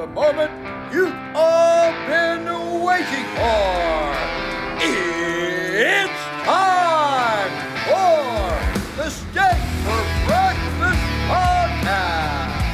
the moment you've all been waiting for. It's time for the Steak for Breakfast Podcast.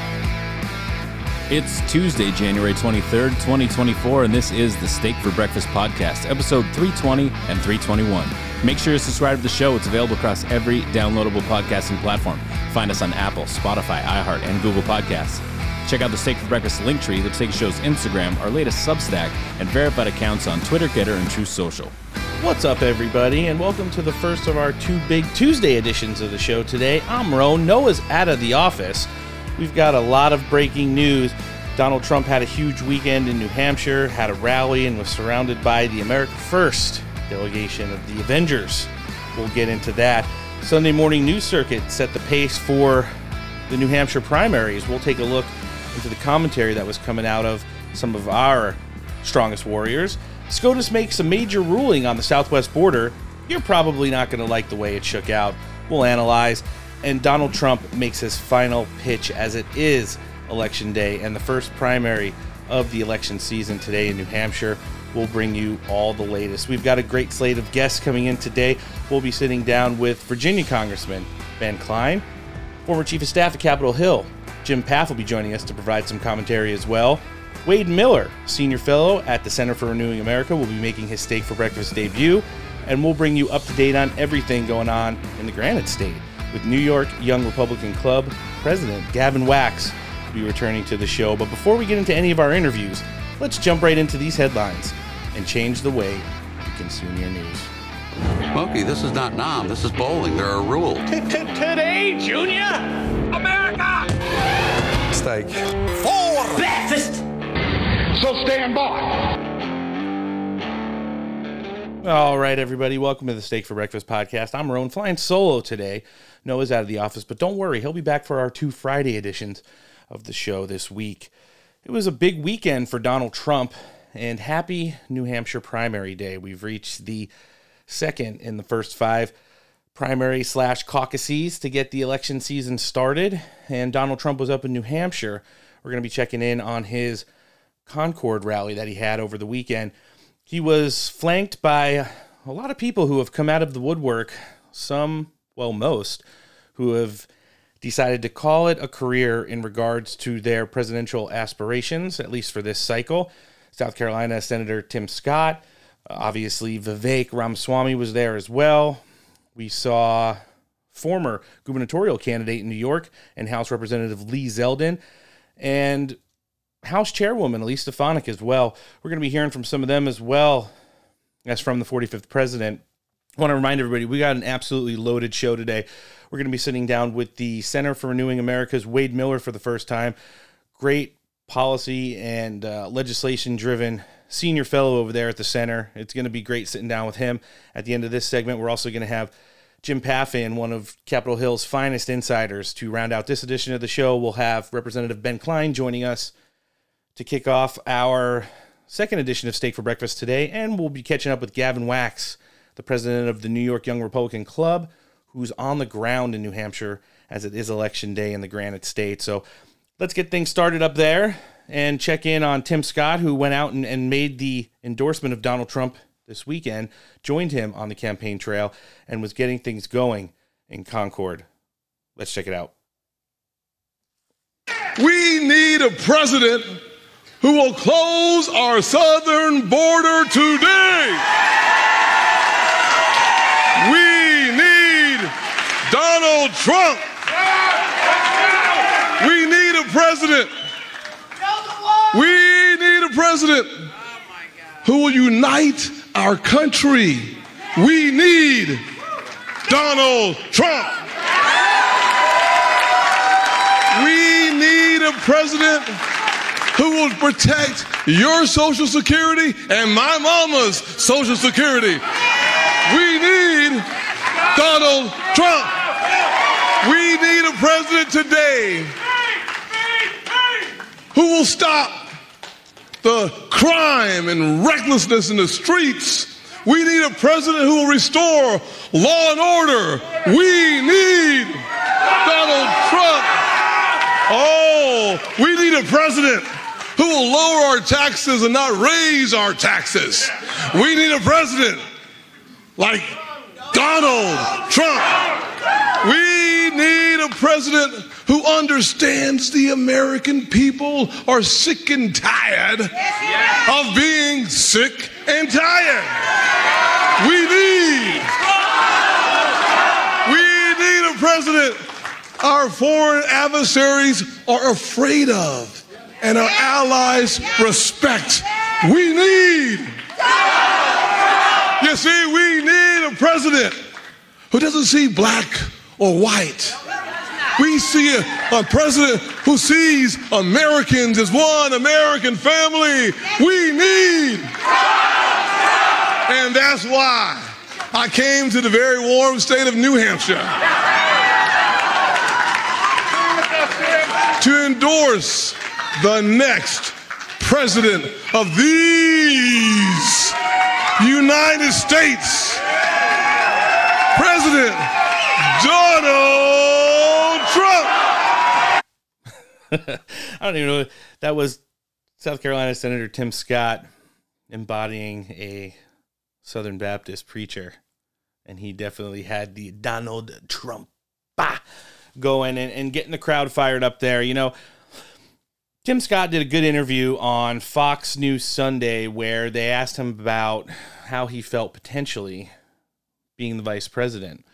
It's Tuesday, January 23rd, 2024, and this is the Steak for Breakfast podcast, episode 320 and 321. Make sure you subscribe to the show. It's available across every downloadable podcasting platform. Find us on Apple, Spotify, iHeart, and Google Podcasts. Check out the Steak for Breakfast link tree that takes show's Instagram, our latest Substack, and verified accounts on Twitter, Gettr, and Truth Social. What's up, everybody, and welcome to the first of our two big Tuesday editions of the show today. I'm Ro. Noah's out of the office. We've got a lot of breaking news. Donald Trump had a huge weekend in New Hampshire, had a rally, and was surrounded by the America First delegation of the Avengers. We'll get into that. Sunday morning news circuit set the pace for the New Hampshire primaries. We'll take a look into the commentary that was coming out of some of our strongest warriors. SCOTUS makes a major ruling on the southwest border. You're probably not going to like the way it shook out. We'll analyze. And Donald Trump makes his final pitch as it is election day and the first primary of the election season today in New Hampshire. We'll bring you all the latest. We've got a great slate of guests coming in today. We'll be sitting down with Virginia Congressman Ben Cline, former Chief of Staff at Capitol Hill. Jim Pfaff will be joining us to provide some commentary as well. Wade Miller, Senior Fellow at the Center for Renewing America, will be making his Steak for Breakfast debut, and we'll bring you up to date on everything going on in the Granite State with New York Young Republican Club President Gavin Wax will be returning to the show. But before we get into any of our interviews, let's jump right into these headlines and change the way you consume your news. Smokey, this is not Nam. This is bowling. There are rules. Today, Junior! America! Steak. Breakfast! So stand by. All right, everybody, welcome to the Steak for Breakfast podcast. I'm Roan flying solo today. Noah's out of the office, but don't worry, he'll be back for our two Friday editions of the show this week. It was a big weekend for Donald Trump, and happy New Hampshire primary day. We've reached the second in the first five primary slash caucuses to get the election season started, and Donald Trump was up in New Hampshire. We're going to be checking in on his Concord rally that he had over the weekend. He was flanked by a lot of people who have come out of the woodwork, some, well, most, who have decided to call it a career in regards to their presidential aspirations, at least for this cycle. South Carolina Senator Tim Scott, obviously Vivek Ramaswamy was there as well. We saw former gubernatorial candidate in New York and House Representative Lee Zeldin, and House Chairwoman Elise Stefanik as well. We're going to be hearing from some of them as well as from the 45th president. I want to remind everybody we got an absolutely loaded show today. We're going to be sitting down with the Center for Renewing America's Wade Miller for the first time. Great policy and uh, legislation driven senior fellow over there at the center. It's going to be great sitting down with him. At the end of this segment, we're also going to have Jim Paffin, one of Capitol Hill's finest insiders, to round out this edition of the show. We'll have Representative Ben Cline joining us to kick off our second edition of Steak for Breakfast today, and we'll be catching up with Gavin Wax, the president of the New York Young Republican Club, who's on the ground in New Hampshire as it is election day in the Granite State. So let's get things started up there and check in on Tim Scott, who went out and, and made the endorsement of Donald Trump this weekend, joined him on the campaign trail, and was getting things going in Concord. Let's check it out. We need a president who will close our southern border today. We need Donald Trump. We need a president. We need a president who will unite our country. We need Donald Trump. We need a president who will protect your Social Security and my mama's Social Security. We need Donald Trump. We need a president today who will stop the crime and recklessness in the streets. We need a president who will restore law and order. We need Donald Trump. Oh, we need a president who will lower our taxes and not raise our taxes. We need a president like Donald Trump. We need a president who understands the American people are sick and tired of being sick and tired. We need, we need a president our foreign adversaries are afraid of and our allies respect. We need, you see, we need a president who doesn't see black or white. We see a, a, president who sees Americans as one American family. We need. And that's why I came to the very warm state of New Hampshire to endorse the next president of these United States, President Donald Trump. I don't even know. That was South Carolina Senator Tim Scott embodying a Southern Baptist preacher. And he definitely had the Donald Trump going and, and getting the crowd fired up there. You know, Tim Scott did a good interview on Fox News Sunday where they asked him about how he felt potentially being the vice president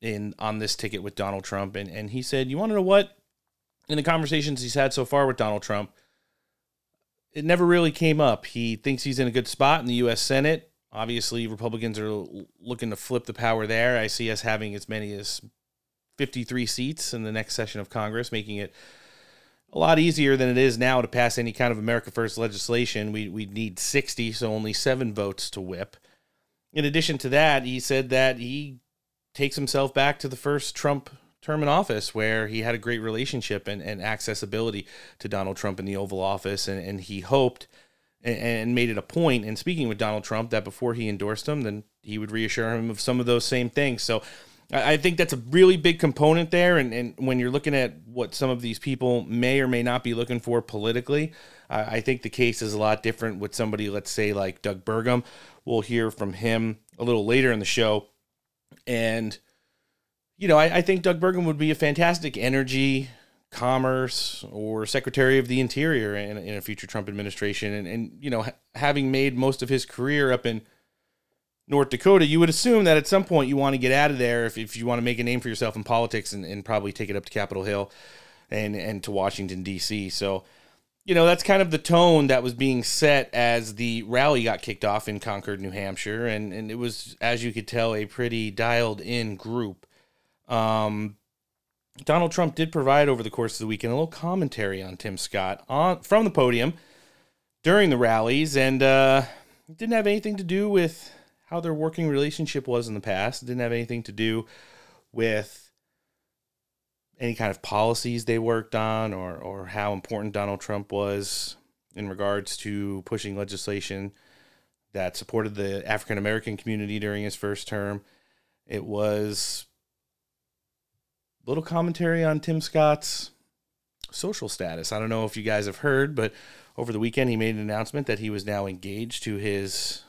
in on this ticket with Donald Trump. And, and he said, You want to know what? In the conversations he's had so far with Donald Trump, it never really came up. He thinks he's in a good spot in the U.S. Senate. Obviously, Republicans are looking to flip the power there. I see us having as many as 53 seats in the next session of Congress, making it a lot easier than it is now to pass any kind of America First legislation. We we need 60, so only seven votes to whip. In addition to that, he said that he takes himself back to the first Trump term in office where he had a great relationship and, and accessibility to Donald Trump in the Oval Office. And, and he hoped and, and made it a point in speaking with Donald Trump that before he endorsed him, then he would reassure him of some of those same things. So I think that's a really big component there. And, and when you're looking at what some of these people may or may not be looking for politically, I think the case is a lot different with somebody, let's say, like Doug Burgum. We'll hear from him a little later in the show. And, you know, I, I think Doug Burgum would be a fantastic energy, commerce, or Secretary of the Interior in, in a future Trump administration. And, and you know, ha- having made most of his career up in North Dakota, you would assume that at some point you want to get out of there if, if you want to make a name for yourself in politics and, and probably take it up to Capitol Hill and, and to Washington, D.C. So, you know, that's kind of the tone that was being set as the rally got kicked off in Concord, New Hampshire. And, and it was, as you could tell, a pretty dialed in group. Um, Donald Trump did provide over the course of the weekend a little commentary on Tim Scott on from the podium during the rallies, and uh, didn't have anything to do with how their working relationship was in the past. It didn't have anything to do with any kind of policies they worked on or, or how important Donald Trump was in regards to pushing legislation that supported the African American community during his first term. It was little commentary on Tim Scott's social status. I don't know if you guys have heard, but over the weekend he made an announcement that he was now engaged to his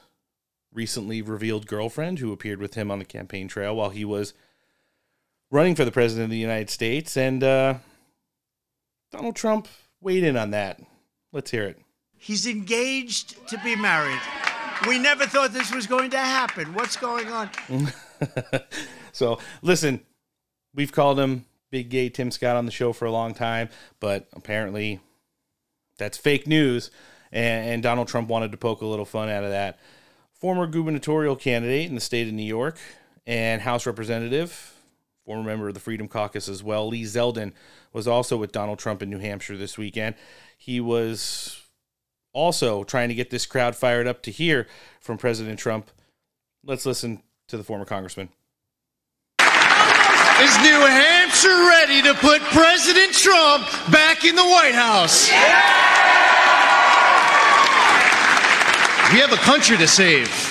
recently revealed girlfriend who appeared with him on the campaign trail while he was running for the president of the United States. And uh, Donald Trump weighed in on that. Let's hear it. He's engaged to be married. We never thought this was going to happen. What's going on? so, listen, we've called him Big Gay Tim Scott on the show for a long time, but apparently that's fake news. And, and Donald Trump wanted to poke a little fun out of that former gubernatorial candidate in the state of New York and House representative, former member of the Freedom Caucus as well. Lee Zeldin was also with Donald Trump in New Hampshire this weekend. He was also trying to get this crowd fired up to hear from President Trump. Let's listen to the former congressman. Is New Hampshire ready to put President Trump back in the White House? We have a country to save.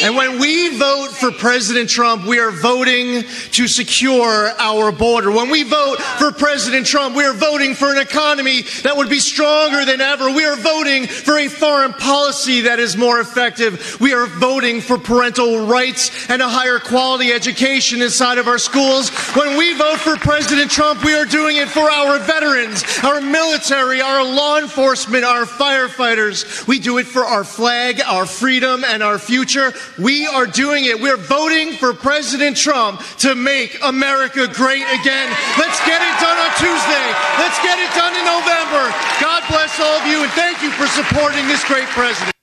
And when we vote for President Trump, we are voting to secure our border. When we vote for President Trump, we are voting for an economy that would be stronger than ever. We are voting for a foreign policy that is more effective. We are voting for parental rights and a higher quality education inside of our schools. When we vote for President Trump, we are doing it for our veterans, our military, our law enforcement, our firefighters. We do it for our flag, our freedom, and our future. We are doing it. We're voting for President Trump to make America great again. Let's get it done on Tuesday. Let's get it done in November. God bless all of you, and thank you for supporting this great president.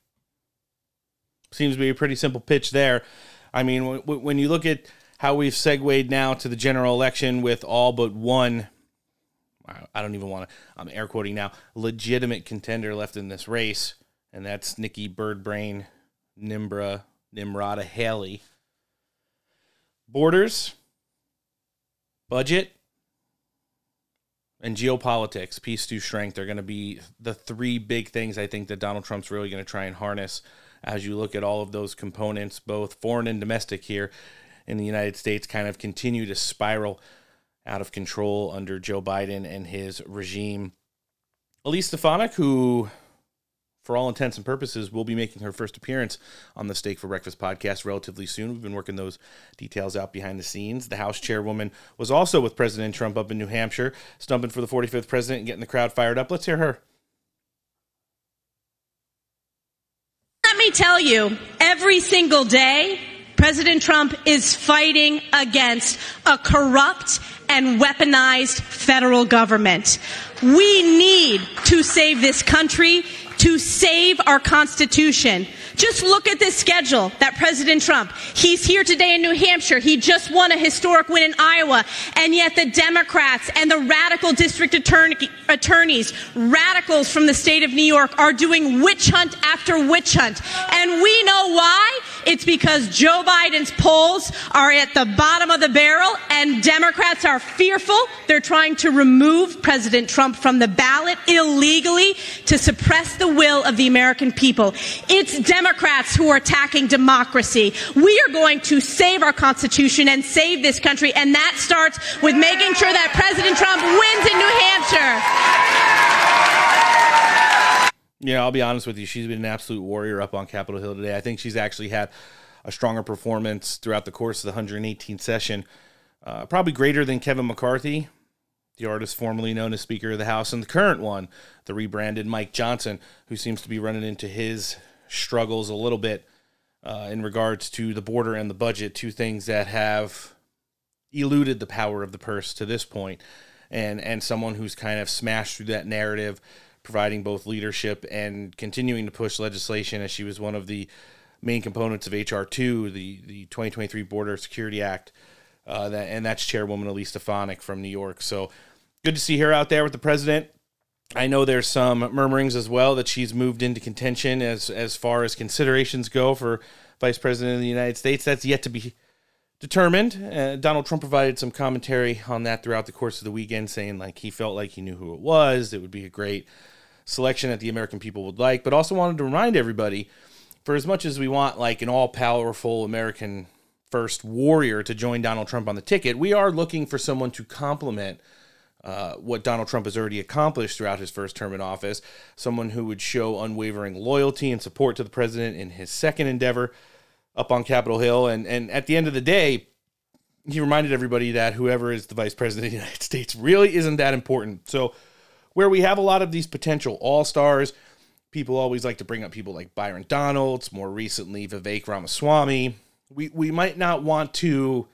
Seems to be a pretty simple pitch there. I mean, when you look at how we've segued now to the general election with all but one I don't even want to, I'm air quoting now, legitimate contender left in this race, and that's Nikki Birdbrain Nimbra Nimrata Haley. Borders, budget, and geopolitics, peace through strength are going to be the three big things I think that Donald Trump's really going to try and harness as you look at all of those components, both foreign and domestic here in the United States, kind of continue to spiral out of control under Joe Biden and his regime. Elise Stefanik, who for all intents and purposes, will be making her first appearance on the Steak for Breakfast podcast relatively soon. We've been working those details out behind the scenes. The House chairwoman was also with President Trump up in New Hampshire, stumping for the 45th president and getting the crowd fired up. Let's hear her. Let me tell you, every single day, President Trump is fighting against a corrupt and weaponized federal government. We need to save this country to save our Constitution. Just look at this schedule that President Trump, he's here today in New Hampshire. He just won a historic win in Iowa. And yet the Democrats and the radical district attorney, attorneys, radicals from the state of New York are doing witch hunt after witch hunt. And we know why. It's because Joe Biden's polls are at the bottom of the barrel and Democrats are fearful. They're trying to remove President Trump from the ballot illegally to suppress the will of the American people. It's Democrats who are attacking democracy. We are going to save our Constitution and save this country, and that starts with making sure that President Trump wins in New Hampshire. Yeah, I'll be honest with you. She's been an absolute warrior up on Capitol Hill today. I think she's actually had a stronger performance throughout the course of the 118th session, uh, probably greater than Kevin McCarthy, the artist formerly known as Speaker of the House, and the current one, the rebranded Mike Johnson, who seems to be running into his struggles a little bit uh, in regards to the border and the budget, two things that have eluded the power of the purse to this point, and and someone who's kind of smashed through that narrative, providing both leadership and continuing to push legislation, as she was one of the main components of HR two, the the 2023 Border Security Act. Uh, that, and that's Chairwoman Elise Stefanik from New York. So good to see her out there with the president. I know there's some murmurings as well that she's moved into contention as as far as considerations go for vice president of the United States. That's yet to be determined. Uh, Donald Trump provided some commentary on that throughout the course of the weekend, saying like he felt like he knew who it was. It would be a great selection that the American people would like, but also wanted to remind everybody, for as much as we want like an all powerful American first warrior to join Donald Trump on the ticket, we are looking for someone to complement uh, what Donald Trump has already accomplished throughout his first term in office, someone who would show unwavering loyalty and support to the president in his second endeavor up on Capitol Hill. And, and at the end of the day, he reminded everybody that whoever is the vice president of the United States really isn't that important. So, where we have a lot of these potential all stars, people always like to bring up people like Byron Donalds, more recently Vivek Ramaswamy. We, we might not want to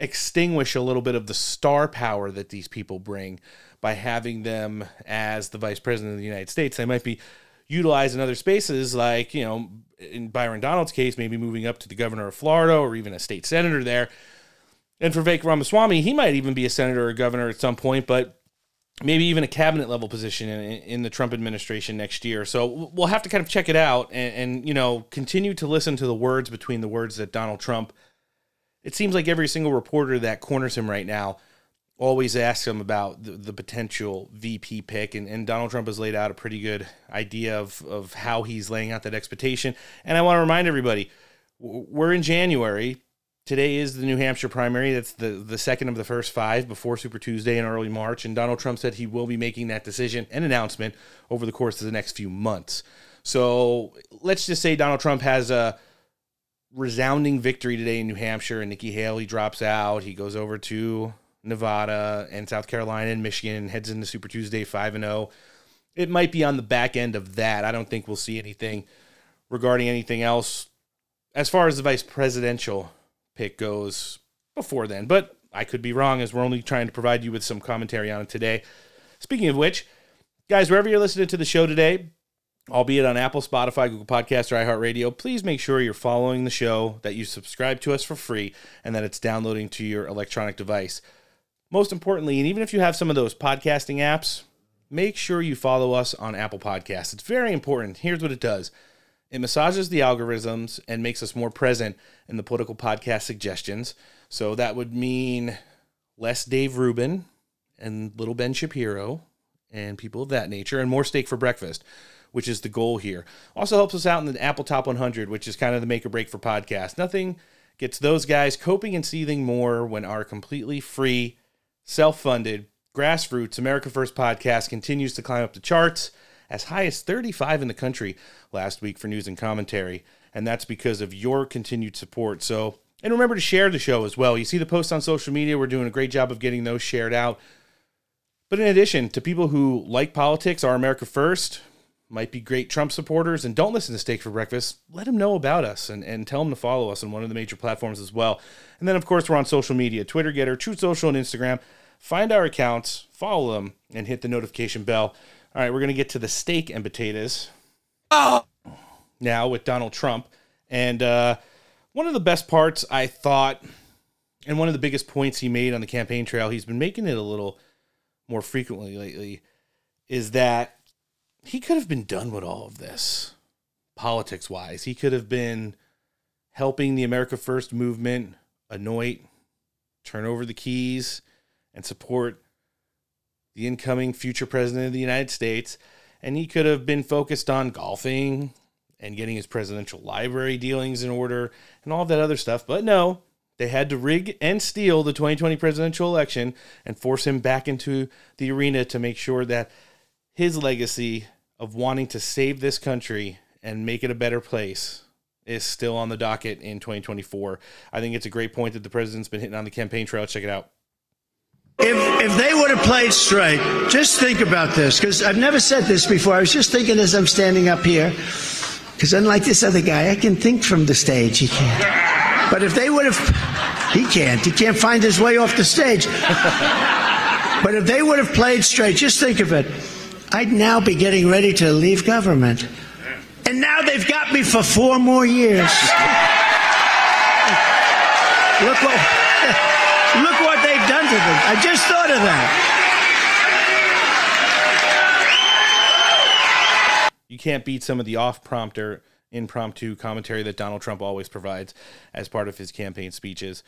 extinguish a little bit of the star power that these people bring by having them as the vice president of the United States. They might be utilized in other spaces, like, you know, in Byron Donald's case, maybe moving up to the governor of Florida or even a state senator there. And for Vivek Ramaswamy, he might even be a senator or governor at some point, but maybe even a cabinet level position in, in, the Trump administration next year. So we'll have to kind of check it out and, and, you know, continue to listen to the words between the words that Donald Trump – it seems like every single reporter that corners him right now always asks him about the, the potential VP pick. And, and, Donald Trump has laid out a pretty good idea of, of how he's laying out that expectation. And I want to remind everybody we're in January. Today is the New Hampshire primary. That's the, the second of the first five before Super Tuesday in early March. And Donald Trump said he will be making that decision and announcement over the course of the next few months. So let's just say Donald Trump has a resounding victory today in New Hampshire and Nikki Haley drops out. He goes over to Nevada and South Carolina and Michigan and heads into Super Tuesday 5 and 0. It might be on the back end of that. I don't think we'll see anything regarding anything else as far as the vice presidential pick goes before then, but I could be wrong as we're only trying to provide you with some commentary on it today. Speaking of which, guys, wherever you're listening to the show today, albeit on Apple, Spotify, Google Podcasts, or iHeartRadio, please make sure you're following the show, that you subscribe to us for free, and that it's downloading to your electronic device. Most importantly, and even if you have some of those podcasting apps, make sure you follow us on Apple Podcasts. It's very important. Here's what it does it massages the algorithms and makes us more present in the political podcast suggestions. So that would mean less Dave Rubin and little Ben Shapiro and people of that nature, and more steak for breakfast, which is the goal here. Also helps us out in the Apple Top 100, which is kind of the make or break for podcasts. Nothing gets those guys coping and seething more when our completely free, self funded, grassroots America First podcast continues to climb up the charts as high as 35 in the country last week for news and commentary. And that's because of your continued support. So, and remember to share the show as well. You see the posts on social media, we're doing a great job of getting those shared out. But in addition to people who like politics, are America First, might be great Trump supporters, and don't listen to Steak for Breakfast, let them know about us and, and tell them to follow us on one of the major platforms as well. And then, of course, we're on social media Twitter, Gettr, Truth Social, and Instagram. Find our accounts, follow them, and hit the notification bell. All right, we're going to get to the steak and potatoes. Oh! Now with Donald Trump. And uh, one of the best parts, I thought, and one of the biggest points he made on the campaign trail, he's been making it a little more frequently lately, is that he could have been done with all of this politics wise. He could have been helping the America First movement anoint, turn over the keys, and support the incoming future president of the United States. And he could have been focused on golfing and getting his presidential library dealings in order and all that other stuff. But no, they had to rig and steal the 2020 presidential election and force him back into the arena to make sure that his legacy of wanting to save this country and make it a better place is still on the docket in 2024. I think it's a great point that the president's been hitting on the campaign trail. Check it out. If, if they would have played straight, just think about this, because I've never said this before. I was just thinking as I'm standing up here, because unlike this other guy, I can think from the stage. He can't. But if they would have, he can't. He can't find his way off the stage. but if they would have played straight, just think of it. I'd now be getting ready to leave government. And now they've got me for four more years. Look what, look what they've done to them. I just thought of that. You can't beat some of the off prompter, impromptu commentary that Donald Trump always provides as part of his campaign speeches.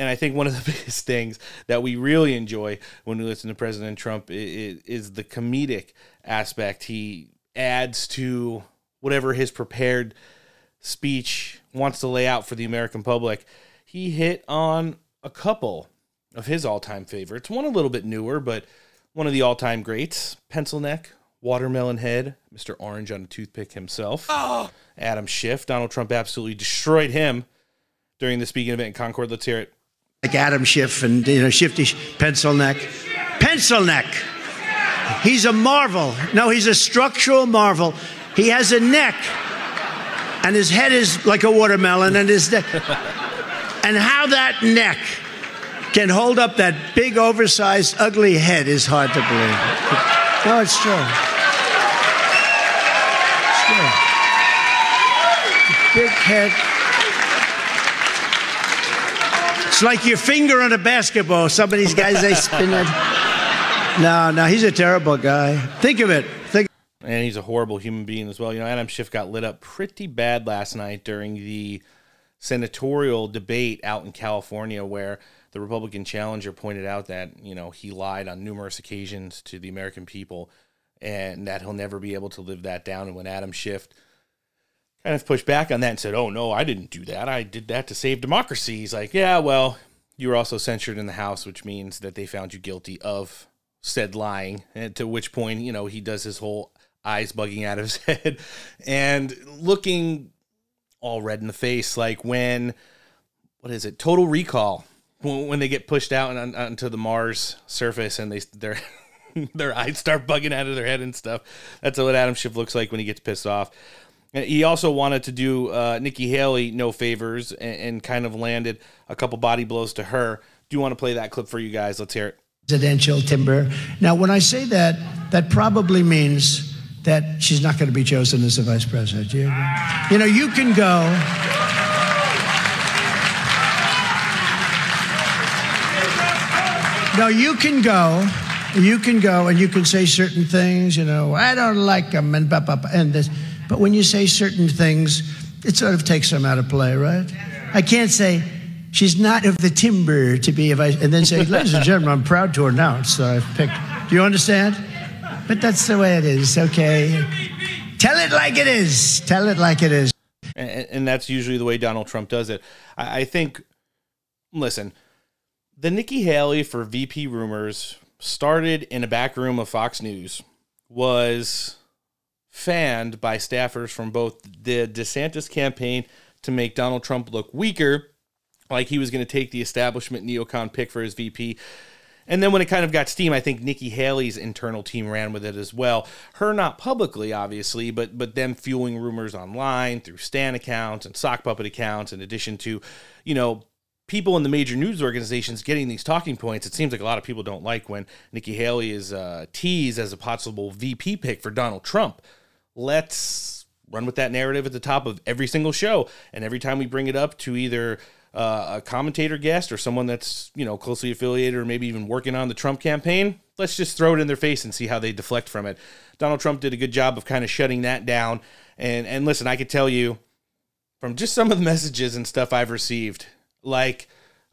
And I think one of the biggest things that we really enjoy when we listen to President Trump is, is the comedic aspect he adds to whatever his prepared speech wants to lay out for the American public. He hit on a couple of his all time favorites, one a little bit newer, but one of the all time greats, Pencil Neck, Watermelon Head, Mr. Orange on a toothpick himself, oh. Adam Schiff. Donald Trump absolutely destroyed him during the speaking event in Concord. Let's hear it. Like Adam Schiff and you know Shifty Pencil Neck, Pencil Neck. He's a marvel. No, he's a structural marvel. He has a neck, and his head is like a watermelon, and his neck. and how that neck can hold up that big, oversized, ugly head is hard to believe. No, it's true. It's true. Big head. It's like your finger on a basketball. Some of these guys, they spin it. No, no, he's a terrible guy. Think of it. Think. And he's a horrible human being as well. You know, Adam Schiff got lit up pretty bad last night during the senatorial debate out in California where the Republican challenger pointed out that, you know, he lied on numerous occasions to the American people and that he'll never be able to live that down. And when Adam Schiff kind of pushed back on that and said, "Oh no, I didn't do that. I did that to save democracy." He's like, "Yeah, well, you were also censured in the House, which means that they found you guilty of said lying." And to which point, you know, he does his whole eyes bugging out of his head and looking all red in the face, like when what is it? Total Recall when they get pushed out on, onto the Mars surface and they their their eyes start bugging out of their head and stuff. That's what Adam Schiff looks like when he gets pissed off. He also wanted to do uh, Nikki Haley no favors and, and, kind of landed a couple body blows to her. Do you want to play that clip for you guys? Let's hear it. Presidential timber. Now, when I say that, that probably means that she's not going to be chosen as the vice president. You, you know, you can go. No, you can go. You can go and you can say certain things. You know, I don't like them and and this. But when you say certain things, it sort of takes them out of play, right? I can't say she's not of the timber to be a vice, and then say, ladies and gentlemen, I'm proud to announce that I've picked. Do you understand? But that's the way it is, okay? Tell it like it is. Tell it like it is. And, and that's usually the way Donald Trump does it. I, I think, listen, the Nikki Haley for VP rumors started in a back room of Fox News, was fanned by staffers from both the DeSantis campaign to make Donald Trump look weaker, like he was going to take the establishment neocon pick for his VP. And then when it kind of got steam, I think Nikki Haley's internal team ran with it as well. Her not publicly, obviously, but but them fueling rumors online through Stan accounts and sock puppet accounts, in addition to, you know, people in the major news organizations getting these talking points. It seems like a lot of people don't like when Nikki Haley is uh, teased as a possible VP pick for Donald Trump let's run with that narrative at the top of every single show. And every time we bring it up to either uh, a commentator guest or someone that's you know closely affiliated or maybe even working on the Trump campaign, let's just throw it in their face and see how they deflect from it. Donald Trump did a good job of kind of shutting that down. And and listen, I could tell you from just some of the messages and stuff I've received, like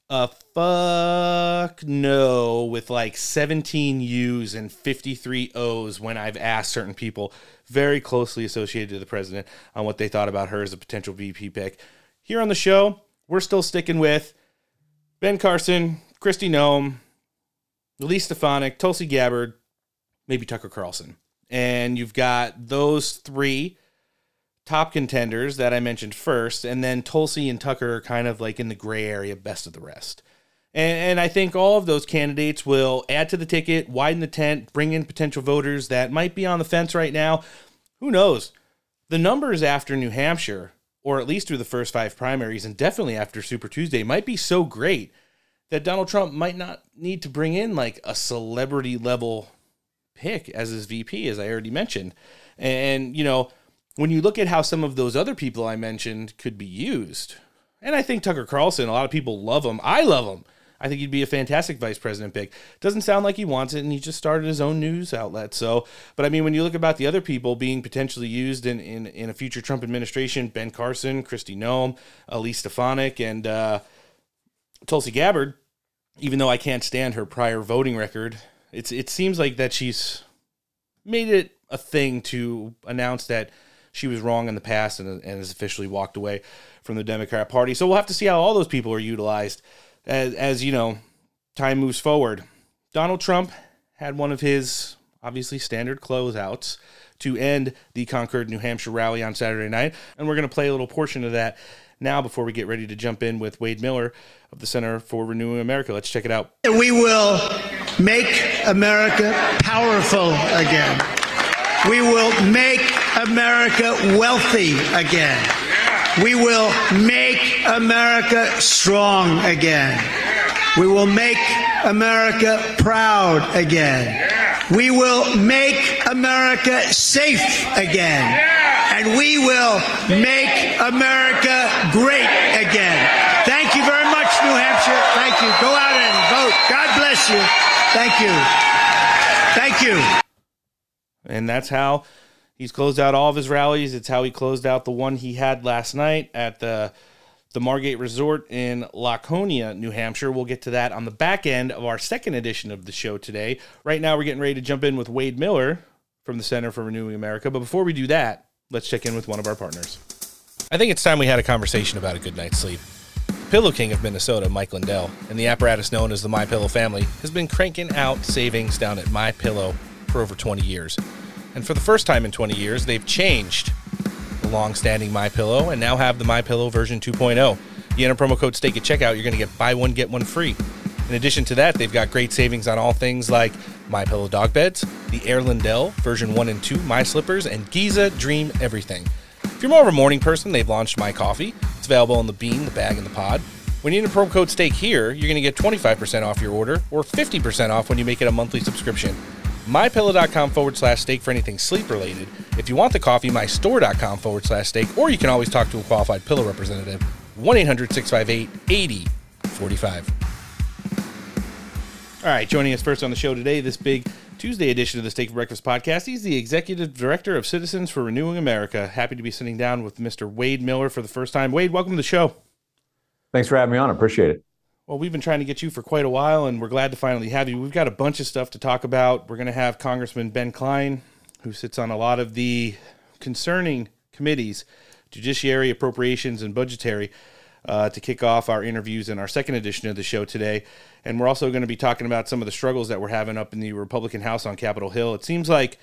a fuck no with like 17 U's and 53 O's when I've asked certain people very closely associated to the president on what they thought about her as a potential VP pick. Here on the show, we're still sticking with Ben Carson, Kristi Noem, Elise Stefanik, Tulsi Gabbard, maybe Tucker Carlson. And you've got those three top contenders that I mentioned first, and then Tulsi and Tucker are kind of like in the gray area, best of the rest. And, and, I think all of those candidates will add to the ticket, widen the tent, bring in potential voters that might be on the fence right now. Who knows? The numbers after New Hampshire, or at least through the first five primaries, and definitely after Super Tuesday, might be so great that Donald Trump might not need to bring in like a celebrity level pick as his VP, as I already mentioned. And, you know, when you look at how some of those other people I mentioned could be used, and I think Tucker Carlson, a lot of people love him. I love him. I think he'd be a fantastic vice president pick. Doesn't sound like he wants it, and he just started his own news outlet. So, but I mean, when you look about the other people being potentially used in in, in a future Trump administration, Ben Carson, Kristi Noem, Elise Stefanik, and uh, Tulsi Gabbard, even though I can't stand her prior voting record, it's it seems like that she's made it a thing to announce that she was wrong in the past and, and has officially walked away from the Democrat Party. So we'll have to see how all those people are utilized as, as you know, time moves forward. Donald Trump had one of his obviously standard closeouts to end the Concord, New Hampshire rally on Saturday night. And we're going to play a little portion of that now before we get ready to jump in with Wade Miller of the Center for Renewing America. Let's check it out. We will make America powerful again. We will make America wealthy again. We will make America strong again. We will make America proud again. We will make America safe again. And we will make America great again. Thank you very much, New Hampshire. Thank you. Go out and vote. God bless you. Thank you. Thank you. And that's how he's closed out all of his rallies. It's how he closed out the one he had last night at the the Margate Resort in Laconia, New Hampshire. We'll get to that on the back end of our second edition of the show today. Right now, we're getting ready to jump in with Wade Miller from the Center for Renewing America. But before we do that, let's check in with one of our partners. I think it's time we had a conversation about a good night's sleep. Pillow King of Minnesota, Mike Lindell, and the apparatus known as the My Pillow family has been cranking out savings down at My Pillow for over 20 years. And for the first time in 20 years, they've changed the long-standing My Pillow and now have the My Pillow version 2.0. You enter promo code STEAK at checkout, you're going to get buy one get one free. In addition to that, they've got great savings on all things like My Pillow dog beds, the Air Lindell version 1 and 2 My Slippers, and Giza Dream Everything. If you're more of a morning person, they've launched My Coffee. It's available in the bean, the bag, and the pod. When you enter promo code STEAK here, you're going to get 25% off your order or 50% off when you make it a monthly subscription. MyPillow.com forward slash steak for anything sleep related. If you want the coffee, mystore.com forward slash steak, or you can always talk to a qualified pillow representative. 1 800 658 8045. All right, joining us first on the show today, this big Tuesday edition of the Steak for Breakfast podcast. He's the executive director of Citizens for Renewing America. Happy to be sitting down with Mr. Wade Miller for the first time. Wade, welcome to the show. Thanks for having me on. Appreciate it. Well, we've been trying to get you for quite a while, and we're glad to finally have you. We've got a bunch of stuff to talk about. We're going to have Congressman Ben Cline, who sits on a lot of the concerning committees, Judiciary, Appropriations, and Budgetary, uh, to kick off our interviews in our second edition of the show today. And we're also going to be talking about some of the struggles that we're having up in the Republican House on Capitol Hill. It seems like,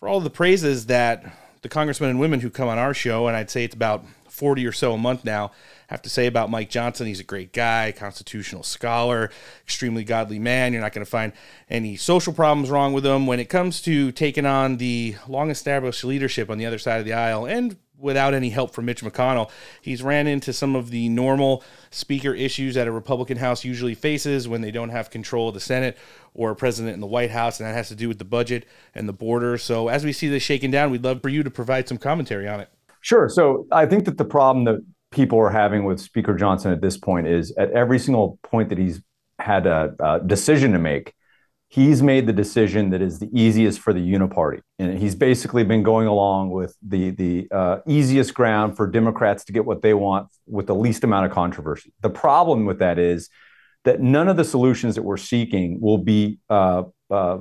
for all the praises that the congressmen and women who come on our show, and I'd say it's about 40 or so a month now, have to say about Mike Johnson. He's a great guy, constitutional scholar, extremely godly man. You're not going to find any social problems wrong with him. When it comes to taking on the long established leadership on the other side of the aisle and without any help from Mitch McConnell. He's ran into some of the normal speaker issues that a Republican House usually faces when they don't have control of the Senate or a president in the White House, and that has to do with the budget and the border. So as we see this shaking down, we'd love for you to provide some commentary on it. Sure. So I think that the problem that people are having with Speaker Johnson at this point is at every single point that he's had a, a decision to make, he's made the decision that is the easiest for the uniparty, and he's basically been going along with the the uh, easiest ground for Democrats to get what they want with the least amount of controversy. The problem with that is that none of the solutions that we're seeking will be uh, uh,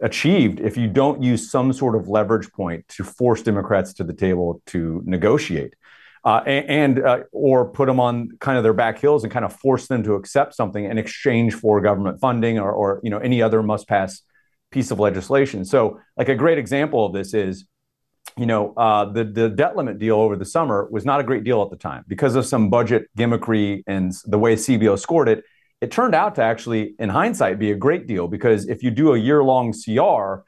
achieved if you don't use some sort of leverage point to force Democrats to the table to negotiate uh, and, uh, or put them on kind of their back heels and kind of force them to accept something in exchange for government funding or, or you know any other must pass piece of legislation. So, like a great example of this is, you know, uh, the the debt limit deal over the summer was not a great deal at the time because of some budget gimmickry and the way CBO scored it. It turned out to actually, in hindsight, be a great deal because if you do a year long CR,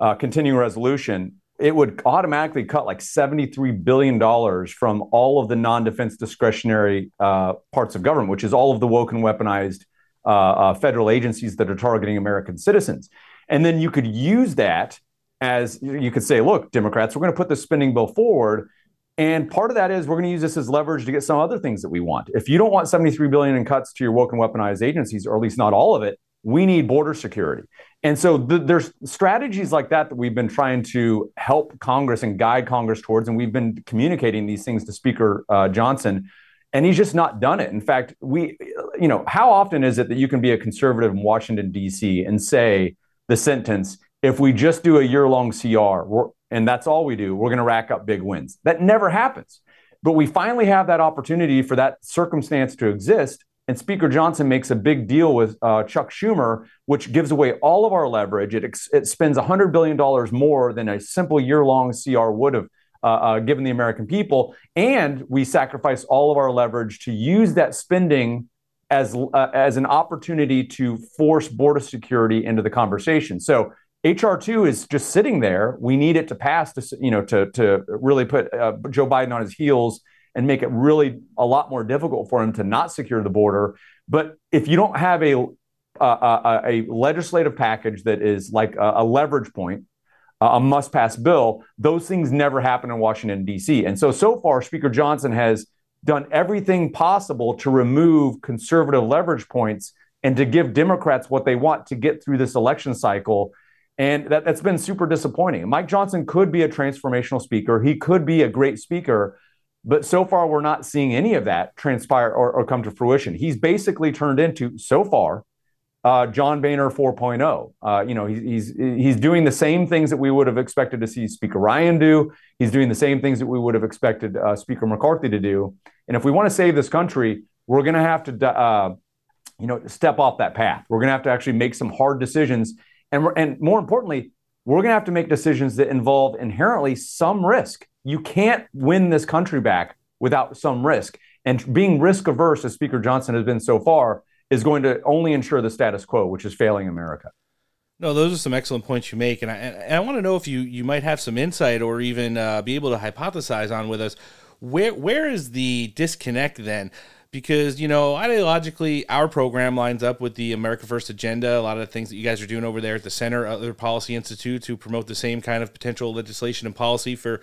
uh, continuing resolution, it would automatically cut like $73 billion from all of the non defense discretionary uh, parts of government, which is all of the woke and weaponized uh, uh, federal agencies that are targeting American citizens. And then you could use that as you could say, look, Democrats, we're going to put this spending bill forward. And part of that is we're going to use this as leverage to get some other things that we want. If you don't want 73 billion in cuts to your woke and weaponized agencies, or at least not all of it, we need border security. And so th- there's strategies like that that we've been trying to help Congress and guide Congress towards, and we've been communicating these things to Speaker uh, Johnson, and he's just not done it. In fact, we, you know, how often is it that you can be a conservative in Washington D.C. and say the sentence, "If we just do a year-long CR, and that's all we do, we're going to rack up big wins." That never happens. But we finally have that opportunity for that circumstance to exist. And Speaker Johnson makes a big deal with uh, Chuck Schumer, which gives away all of our leverage. It, ex- it spends $100 billion more than a simple year long CR would have uh, uh, given the American people. And we sacrifice all of our leverage to use that spending as, uh, as an opportunity to force border security into the conversation. So HR2 is just sitting there. We need it to pass to, you know, to, to really put uh, Joe Biden on his heels and make it really a lot more difficult for him to not secure the border. But if you don't have a a, a legislative package that is like a, a leverage point, a must pass bill, those things never happen in Washington, D.C. And so, so far, Speaker Johnson has done everything possible to remove conservative leverage points and to give Democrats what they want to get through this election cycle. And that, that's been super disappointing. Mike Johnson could be a transformational speaker. He could be a great speaker, but so far, we're not seeing any of that transpire or, or come to fruition. He's basically turned into, so far, uh, John Boehner 4.0. Uh, you know, he's, he's he's doing the same things that we would have expected to see Speaker Ryan do. He's doing the same things that we would have expected uh, Speaker McCarthy to do. And if we want to save this country, we're going to have to, uh, you know, step off that path. We're going to have to actually make some hard decisions, and and more importantly, we're going to have to make decisions that involve inherently some risk. You can't win this country back without some risk. And being risk averse, as Speaker Johnson has been so far, is going to only ensure the status quo, which is failing America. No, those are some excellent points you make, and I, and I want to know if you you might have some insight or even uh, be able to hypothesize on with us where where is the disconnect then? Because you know ideologically our program lines up with the America First agenda. A lot of the things that you guys are doing over there at the center, other policy institutes who promote the same kind of potential legislation and policy for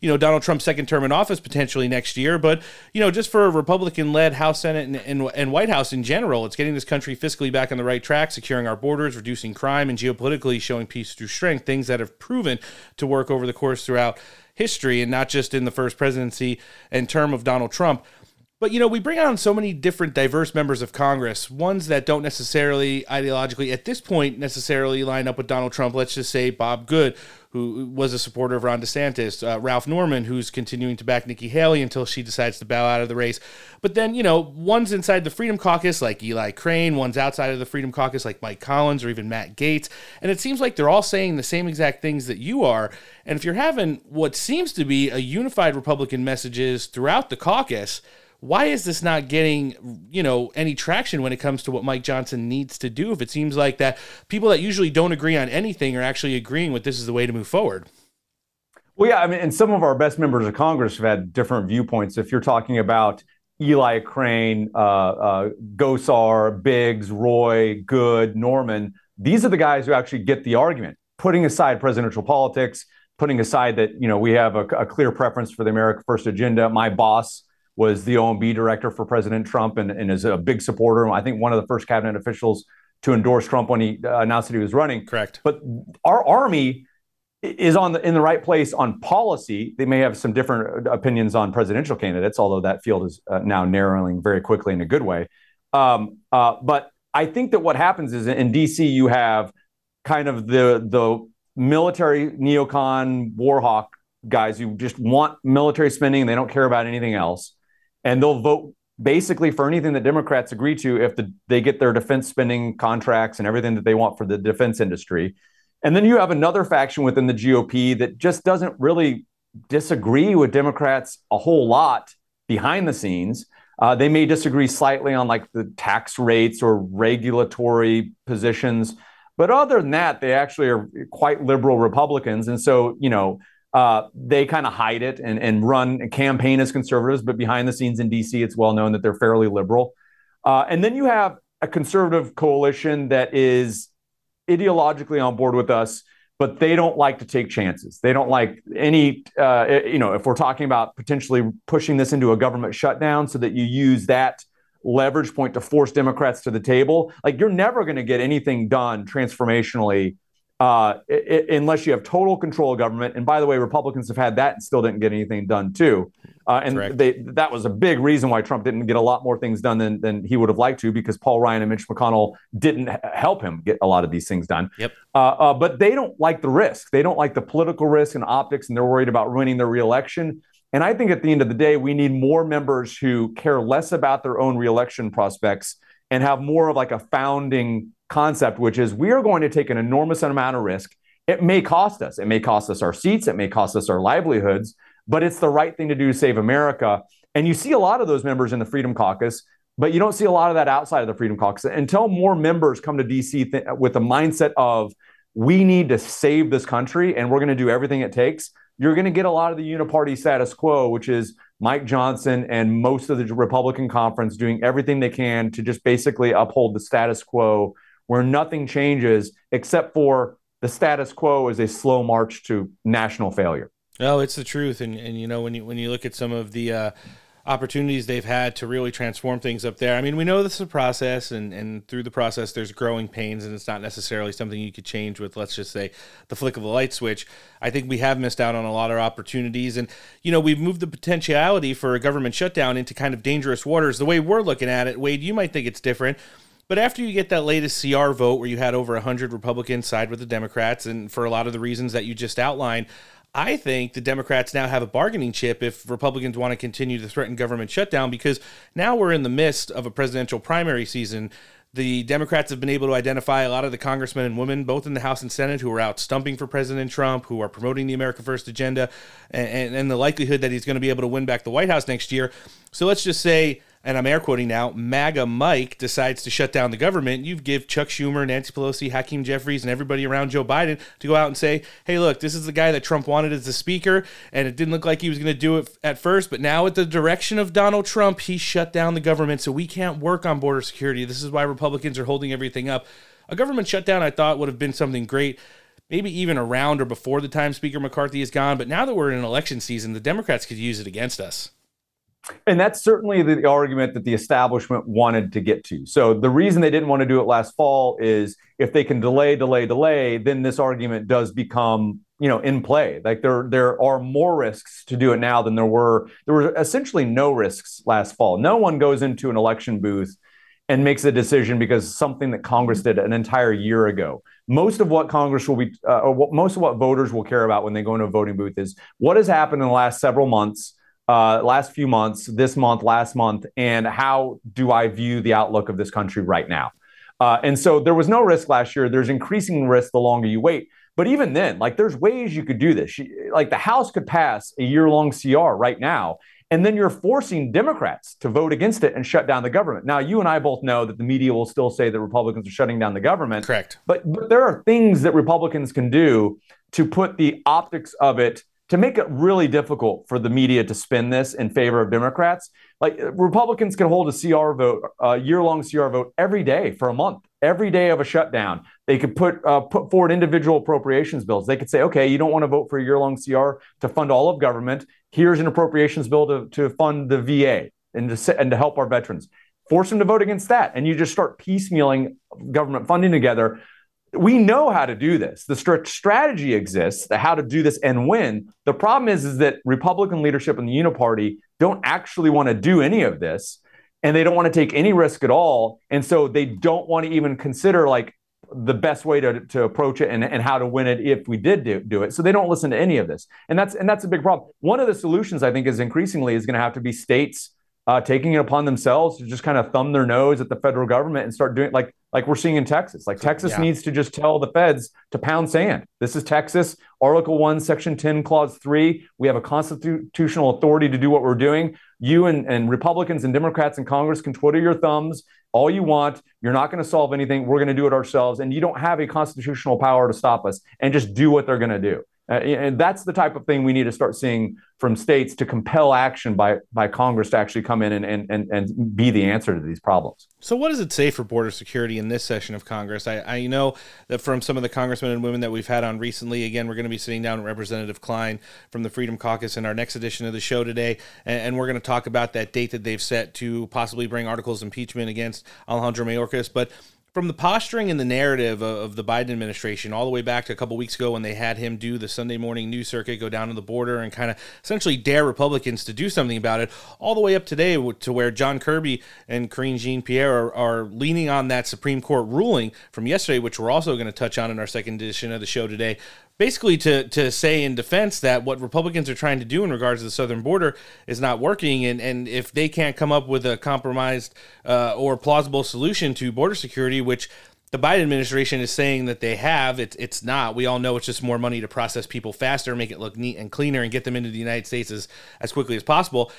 you know Donald Trump's second term in office potentially next year. But you know just for a Republican-led House, Senate, and, and, and White House in general, it's getting this country fiscally back on the right track, securing our borders, reducing crime, and geopolitically showing peace through strength. Things that have proven to work over the course throughout history and not just in the first presidency and term of Donald Trump. But you know, we bring on so many different diverse members of Congress, ones that don't necessarily ideologically at this point necessarily line up with Donald Trump. Let's just say Bob Good, who was a supporter of Ron DeSantis, uh, Ralph Norman, who's continuing to back Nikki Haley until she decides to bow out of the race. But then, you know, one's inside the Freedom Caucus like Eli Crane, one's outside of the Freedom Caucus like Mike Collins or even Matt Gaetz. And it seems like they're all saying the same exact things that you are. And if you're having what seems to be a unified Republican messages throughout the caucus, why is this not getting you know any traction when it comes to what Mike Johnson needs to do if it seems like that people that usually don't agree on anything are actually agreeing with this is the way to move forward? Well yeah i mean and some of our best members of congress have had different viewpoints. If you're talking about eli crane uh, uh, gosar biggs roy good norman these are the guys who actually get the argument. Putting aside presidential politics putting aside that you know we have a, a clear preference for the america first agenda my boss was the OMB director for President Trump and, and is a big supporter. I think one of the first cabinet officials to endorse Trump when he uh, announced that he was running. Correct. But our army is on the in the right place on policy. They may have some different opinions on presidential candidates, although that field is uh, now narrowing very quickly in a good way. Um, uh, but I think that what happens is in DC you have kind of the the military neocon warhawk guys who just want military spending and they don't care about anything else and they'll vote basically for anything that Democrats agree to if the, they get their defense spending contracts and everything that they want for the defense industry. And then you have another faction within the GOP that just doesn't really disagree with Democrats a whole lot behind the scenes. Uh, they may disagree slightly on like the tax rates or regulatory positions, but other than that, they actually are quite liberal Republicans. And so, you know, uh, they kind of hide it and, and run and campaign as conservatives, but behind the scenes in DC, it's well known that they're fairly liberal. Uh, and then you have a conservative coalition that is ideologically on board with us, but they don't like to take chances. They don't like any, uh, you know, if we're talking about potentially pushing this into a government shutdown so that you use that leverage point to force Democrats to the table, like you're never going to get anything done transformationally uh, it, unless you have total control of government. And by the way, Republicans have had that and still didn't get anything done too. Uh, and they, that was a big reason why Trump didn't get a lot more things done than, than he would have liked to, because Paul Ryan and Mitch McConnell didn't help him get a lot of these things done. Yep. Uh, uh, but they don't like the risk. They don't like the political risk and optics, and they're worried about ruining their reelection. And I think at the end of the day, we need more members who care less about their own reelection prospects and have more of like a founding concept, which is we are going to take an enormous amount of risk. It may cost us. It may cost us our seats. It may cost us our livelihoods, but it's the right thing to do to save America. And you see a lot of those members in the Freedom Caucus, but you don't see a lot of that outside of the Freedom Caucus. Until more members come to DC th- with the mindset of we need to save this country and we're going to do everything it takes, you're going to get a lot of the uniparty status quo, which is Mike Johnson and most of the Republican conference doing everything they can to just basically uphold the status quo where nothing changes except for the status quo is a slow march to national failure. No, it's the truth, and and you know when you when you look at some of the uh, opportunities they've had to really transform things up there. I mean, we know this is a process, and, and through the process, there's growing pains, and it's not necessarily something you could change with, let's just say, the flick of a light switch. I think we have missed out on a lot of opportunities, and you know, we've moved the potentiality for a government shutdown into kind of dangerous waters. The way we're looking at it, Wade, you might think it's different But after you get that latest CR vote where you had over 100 Republicans side with the Democrats, and for a lot of the reasons that you just outlined, I think the Democrats now have a bargaining chip if Republicans want to continue to threaten government shutdown because now we're in the midst of a presidential primary season. The Democrats have been able to identify a lot of the congressmen and women, both in the House and Senate, who are out stumping for President Trump, who are promoting the America First agenda, and, and, and the likelihood that he's going to be able to win back the White House next year. So let's just say and I'm air quoting now, MAGA Mike decides to shut down the government, you give Chuck Schumer, Nancy Pelosi, Hakeem Jeffries, and everybody around Joe Biden to go out and say, hey, look, this is the guy that Trump wanted as the speaker, and it didn't look like he was going to do it at first, but now at the direction of Donald Trump, he shut down the government, so we can't work on border security. This is why Republicans are holding everything up. A government shutdown, I thought, would have been something great maybe even around or before the time Speaker McCarthy is gone. But now that we're in an election season, the Democrats could use it against us. And that's certainly the argument that the establishment wanted to get to. So the reason they didn't want to do it last fall is if they can delay, delay, delay, then this argument does become, you know, in play. Like there there are more risks to do it now than there were. There were essentially no risks last fall. No one goes into an election booth and makes a decision because something that Congress did an entire year ago. Most of what Congress will be, uh, or what, most of what voters will care about when they go into a voting booth is what has happened in the last several months uh, last few months, this month, last month, and how do I view the outlook of this country right now? Uh, and so there was no risk last year. There's increasing risk the longer you wait. But even then, like there's ways you could do this. Like the House could pass a year long CR right now, and then you're forcing Democrats to vote against it and shut down the government. Now, you and I both know that the media will still say that Republicans are shutting down the government. Correct. But, but there are things that Republicans can do to put the optics of it to make it really difficult for the media to spin this in favor of Democrats. Like Republicans can hold a CR vote, a year-long CR vote every day for a month, every day of a shutdown. They could put uh, put forward individual appropriations bills. They could say, okay, you don't want to vote for a year-long CR to fund all of government. Here's an appropriations bill to, to fund the VA and to and to help our veterans. Force them to vote against that, and you just start piecemealing government funding together we know how to do this. The strategy exists, the how to do this and win. The problem is, is that Republican leadership and the Uniparty don't actually want to do any of this, and they don't want to take any risk at all. And so they don't want to even consider like the best way to, to approach it and, and how to win it if we did do, do it. So they don't listen to any of this. And that's and that's a big problem. One of the solutions I think is increasingly is going to have to be states uh, taking it upon themselves to just kind of thumb their nose at the federal government and start doing like like we're seeing in Texas. Like Texas yeah. needs to just tell the feds to pound sand. This is Texas, Article 1, Section 10, Clause 3. We have a constitutional authority to do what we're doing. You and, and Republicans and Democrats in Congress can twiddle your thumbs all you want. You're not going to solve anything. We're going to do it ourselves. And you don't have a constitutional power to stop us and just do what they're going to do. Uh, and that's the type of thing we need to start seeing from states to compel action by by Congress to actually come in and, and, and, and be the answer to these problems. So, what does it say for border security in this session of Congress? I, I know that from some of the congressmen and women that we've had on recently, again, we're going to be sitting down with Representative Cline from the Freedom Caucus in our next edition of the show today, and, and we're going to talk about that date that they've set to possibly bring articles of impeachment against Alejandro Mayorkas. But from the posturing and the narrative of, the Biden administration, all the way back to a couple weeks ago when they had him do the Sunday morning news circuit, go down to the border and kind of essentially dare Republicans to do something about it, all the way up today to where John Kirby and Karine Jean Pierre are, are leaning on that Supreme Court ruling from yesterday, which we're also going to touch on in our second edition of the show today, basically to to say in defense that what Republicans are trying to do in regards to the southern border is not working, and and if they can't come up with a compromised uh, or plausible solution to border security, which the Biden administration is saying that they have, it's it's not. We all know it's just more money to process people faster, make it look neat and cleaner, and get them into the United States as as quickly as possible.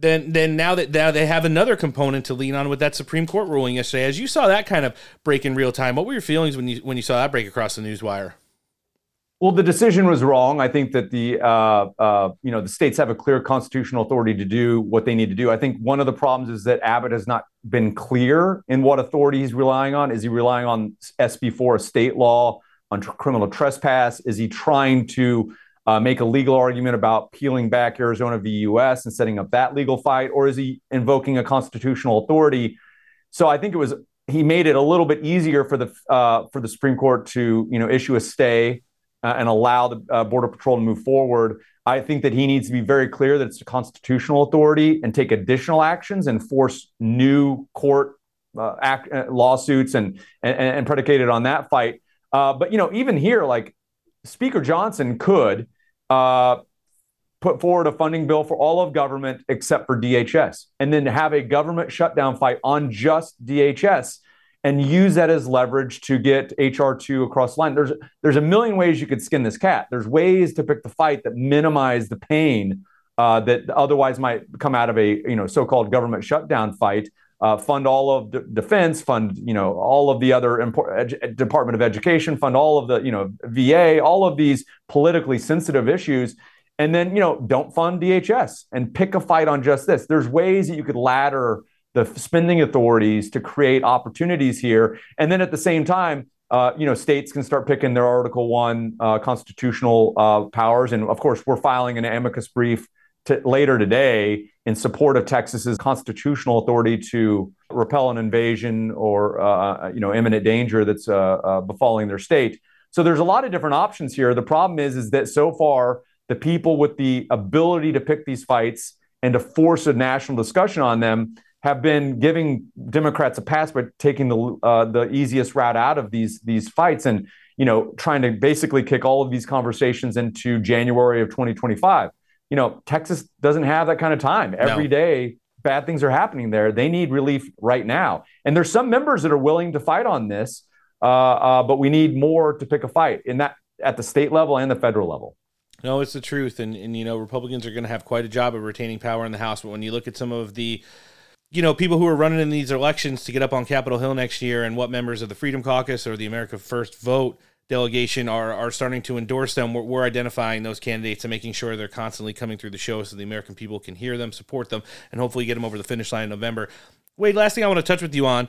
Then, then now that now they have another component to lean on with that Supreme Court ruling yesterday. As you saw that kind of break in real time, what were your feelings when you when you saw that break across the news wire? Well, the decision was wrong. I think that the uh, uh, you know the states have a clear constitutional authority to do what they need to do. I think one of the problems is that Abbott has not been clear in what authority he's relying on. Is he relying on SB four, a state law on tr- criminal trespass? Is he trying to uh, make a legal argument about peeling back Arizona v. U.S. and setting up that legal fight, or is he invoking a constitutional authority? So I think it was he made it a little bit easier for the uh, for the Supreme Court to you know issue a stay uh, and allow the uh, Border Patrol to move forward. I think that he needs to be very clear that it's a constitutional authority and take additional actions and force new court uh, act, uh, lawsuits and, and, and predicated on that fight. Uh, but you know, even here, like Speaker Johnson could uh, put forward a funding bill for all of government except for DHS, and then have a government shutdown fight on just DHS and use that as leverage to get HR2 across the line. There's there's a million ways you could skin this cat. There's ways to pick the fight that minimize the pain uh, that otherwise might come out of a you know so-called government shutdown fight. Uh, fund all of defense, fund you know all of the other import- ed- Department of Education, fund all of the you know VA, all of these politically sensitive issues, and then you know don't fund DHS and pick a fight on just this. There's ways that you could ladder the spending authorities to create opportunities here, and then at the same time. Uh, you know, states can start picking their Article One uh, constitutional uh, powers, and of course, we're filing an amicus brief to, later today in support of Texas's constitutional authority to repel an invasion or uh, you know imminent danger that's uh, uh, befalling their state. So there's a lot of different options here. The problem is is that so far the people with the ability to pick these fights and to force a national discussion on them have been giving Democrats a pass by taking the uh, the easiest route out of these these fights and you know trying to basically kick all of these conversations into January of 2025. You know, Texas doesn't have that kind of time. Every no. day, bad things are happening there. They need relief right now, and there's some members that are willing to fight on this, uh, uh, but we need more to pick a fight in that at the state level and the federal level. No, it's the truth, and and you know Republicans are going to have quite a job of retaining power in the House. But when you look at some of the you know, people who are running in these elections to get up on Capitol Hill next year and what members of the Freedom Caucus or the America First Vote delegation are, are starting to endorse them. We're, we're, identifying those candidates and making sure they're constantly coming through the show so the American people can hear them, support them, and hopefully get them over the finish line in November. Wade, last thing I want to touch with you on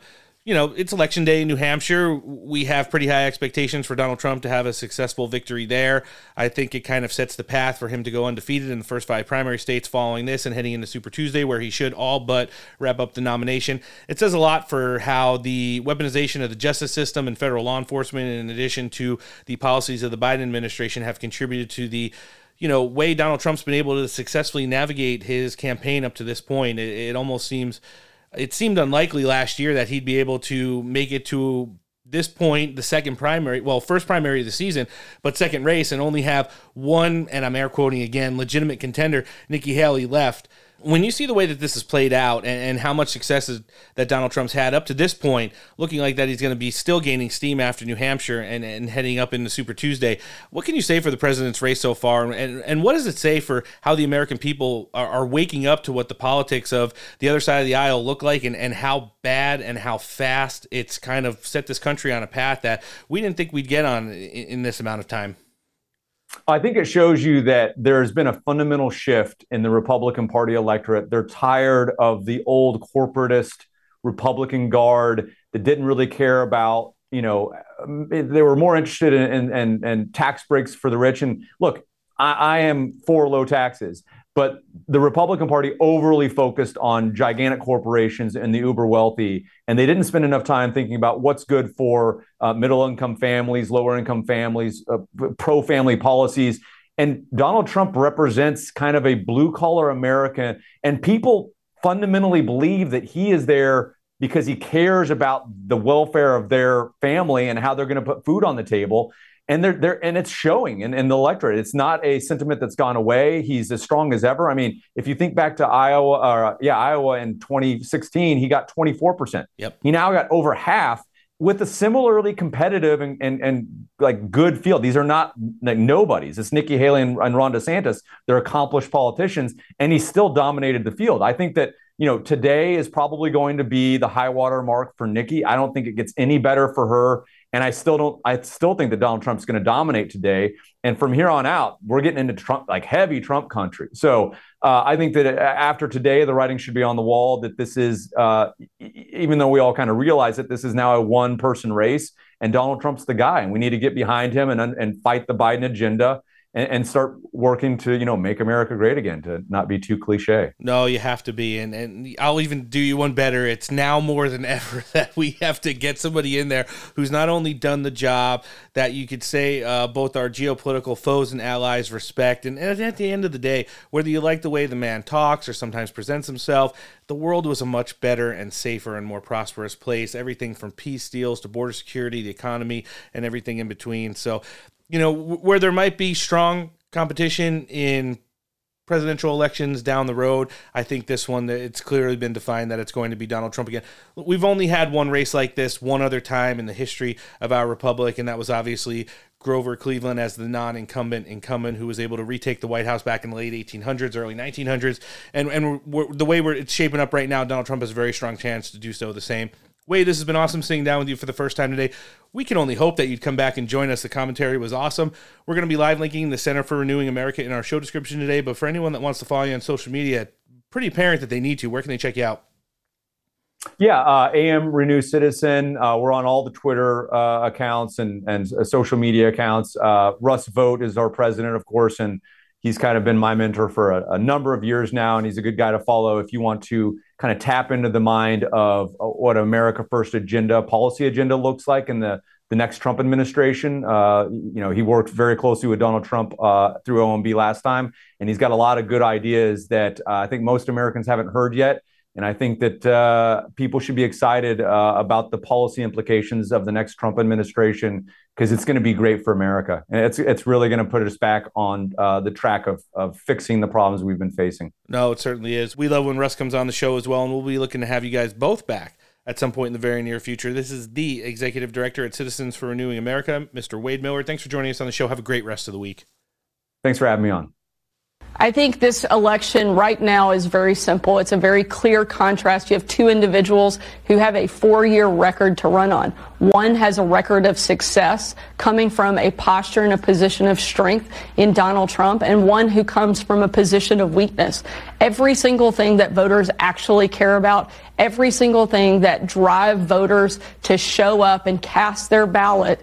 you know, it's election day in New Hampshire. We have pretty high expectations for Donald Trump to have a successful victory there. I think it kind of sets the path for him to go undefeated in the first five primary states following this and heading into Super Tuesday, where he should all but wrap up the nomination. It says a lot for how the weaponization of the justice system and federal law enforcement, in addition to the policies of the Biden administration, have contributed to the you know, way Donald Trump's been able to successfully navigate his campaign up to this point. It, it almost seems it seemed unlikely last year that he'd be able to make it to this point, the second primary, well, first primary of the season, but second race, and only have one, and I'm air quoting again, legitimate contender, Nikki Haley left when you see the way that this is played out and, and how much success is, that Donald Trump's had up to this point, looking like that he's going to be still gaining steam after New Hampshire and, and heading up into Super Tuesday, what can you say for the president's race so far? And, and what does it say for how the American people are, are waking up to what the politics of the other side of the aisle look like and, and how bad and how fast it's kind of set this country on a path that we didn't think we'd get on in, in this amount of time? I think it shows you that there's been a fundamental shift in the Republican Party electorate. They're tired of the old corporatist Republican guard that didn't really care about, you know, um, they were more interested in, in, in, in tax breaks for the rich. And look, I, I am for low taxes. But the Republican Party overly focused on gigantic corporations and the uber wealthy, and they didn't spend enough time thinking about what's good for uh, middle income families, lower income families, uh, pro family policies. And Donald Trump represents kind of a blue collar America, and people fundamentally believe that he is there because he cares about the welfare of their family and how they're going to put food on the table and they're, they're and it's showing in, in the electorate. It's not a sentiment that's gone away. He's as strong as ever. I mean, if you think back to Iowa, uh, yeah, Iowa in 2016, he got 24 percent. Yep. He now got over half with a similarly competitive and, and, and like good field. These are not like nobodies. It's Nikki Haley and, and Ron DeSantis. They're accomplished politicians, and he still dominated the field. I think that you know today is probably going to be the high water mark for Nikki. I don't think it gets any better for her and I still don't. I still think that Donald Trump's going to dominate today. And from here on out, we're getting into Trump, like heavy Trump country. So uh, I think that after today, the writing should be on the wall that this is, uh, even though we all kind of realize that this is now a one-person race, and Donald Trump's the guy, and we need to get behind him and and fight the Biden agenda and, and, start working to you know make America great again to not be too cliche. No, you have to be, and and I'll even do you one better. It's now more than ever that we have to get somebody in there who's not only done the job that you could say uh, both our geopolitical foes and allies respect, and, and at the end of the day, whether you like the way the man talks or sometimes presents himself, the world was a much better and safer and more prosperous place. Everything from peace deals to border security, the economy, and everything in between. So you know, where there might be strong competition in presidential elections down the road. I think this one it's clearly been defined that it's going to be Donald Trump again. We've only had one race like this one other time in the history of our republic, and that was obviously Grover Cleveland as the non-incumbent incumbent who was able to retake the White House back in the late 1800s, early 1900s, and and the way we're it's shaping up right now, Donald Trump has a very strong chance to do so the same. Wade, this has been awesome sitting down with you for the first time today. We can only hope that you'd come back and join us. The commentary was awesome. We're going to be live linking the Center for Renewing America in our show description today. But for anyone that wants to follow you on social media, pretty apparent that they need to. Where can they check you out? Yeah, uh, AM Renew Citizen. Uh, we're on all the Twitter uh, accounts and and uh, social media accounts. Uh, Russ Vought is our president, of course, and he's kind of been my mentor for a, a, number of years now, and he's a good guy to follow if you want to kind of tap into the mind of uh, what America First agenda, policy agenda looks like in the the next Trump administration. Uh, you know, he worked very closely with Donald Trump uh, through OMB last time, and he's got a lot of good ideas that uh, I think most Americans haven't heard yet. And I think that uh, people should be excited uh, about the policy implications of the next Trump administration because it's going to be great for America. And it's, it's really going to put us back on uh, the track of, of fixing the problems we've been facing. No, it certainly is. We love when Russ comes on the show as well, and we'll be looking to have you guys both back at some point in the very near future. This is the executive director at Citizens for Renewing America, Mr. Wade Miller. Thanks for joining us on the show. Have a great rest of the week. Thanks for having me on. I think this election right now is very simple. It's a very clear contrast. You have two individuals who have a four year record to run on. One has a record of success coming from a posture and a position of strength in Donald Trump, and one who comes from a position of weakness. Every single thing that voters actually care about, every single thing that drive voters to show up and cast their ballot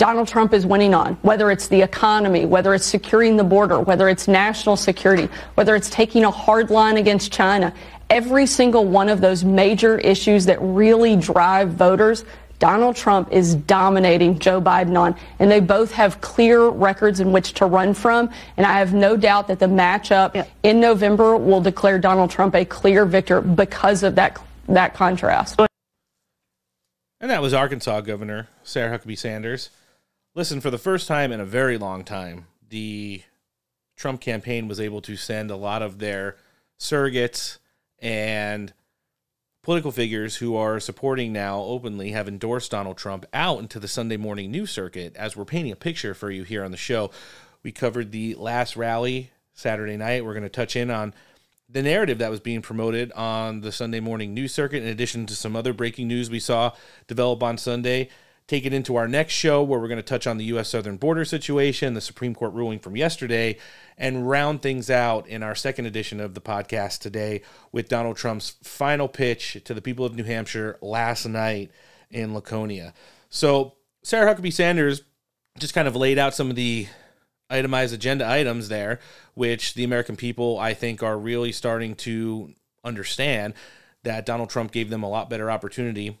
Donald Trump is winning on, whether it's the economy, whether it's securing the border, whether it's national security, whether it's taking a hard line against China. Every single one of those major issues that really drive voters, Donald Trump is dominating Joe Biden on, and they both have clear records in which to run from. And I have no doubt that the matchup yeah. in November will declare Donald Trump a clear victor because of that that contrast. And that was Arkansas Governor Sarah Huckabee Sanders. Listen, for the first time in a very long time, the Trump campaign was able to send a lot of their surrogates and political figures who are supporting now openly have endorsed Donald Trump out into the Sunday morning news circuit as we're painting a picture for you here on the show. We covered the last rally Saturday night. We're going to touch in on the narrative that was being promoted on the Sunday morning news circuit, in addition to some other breaking news we saw develop on Sunday take it into our next show where we're going to touch on the U.S. southern border situation, the Supreme Court ruling from yesterday, and round things out in our second edition of the podcast today with Donald Trump's final pitch to the people of New Hampshire last night in Laconia. So, Sarah Huckabee Sanders just kind of laid out some of the itemized agenda items there, which the American people, I think, are really starting to understand that Donald Trump gave them a lot better opportunity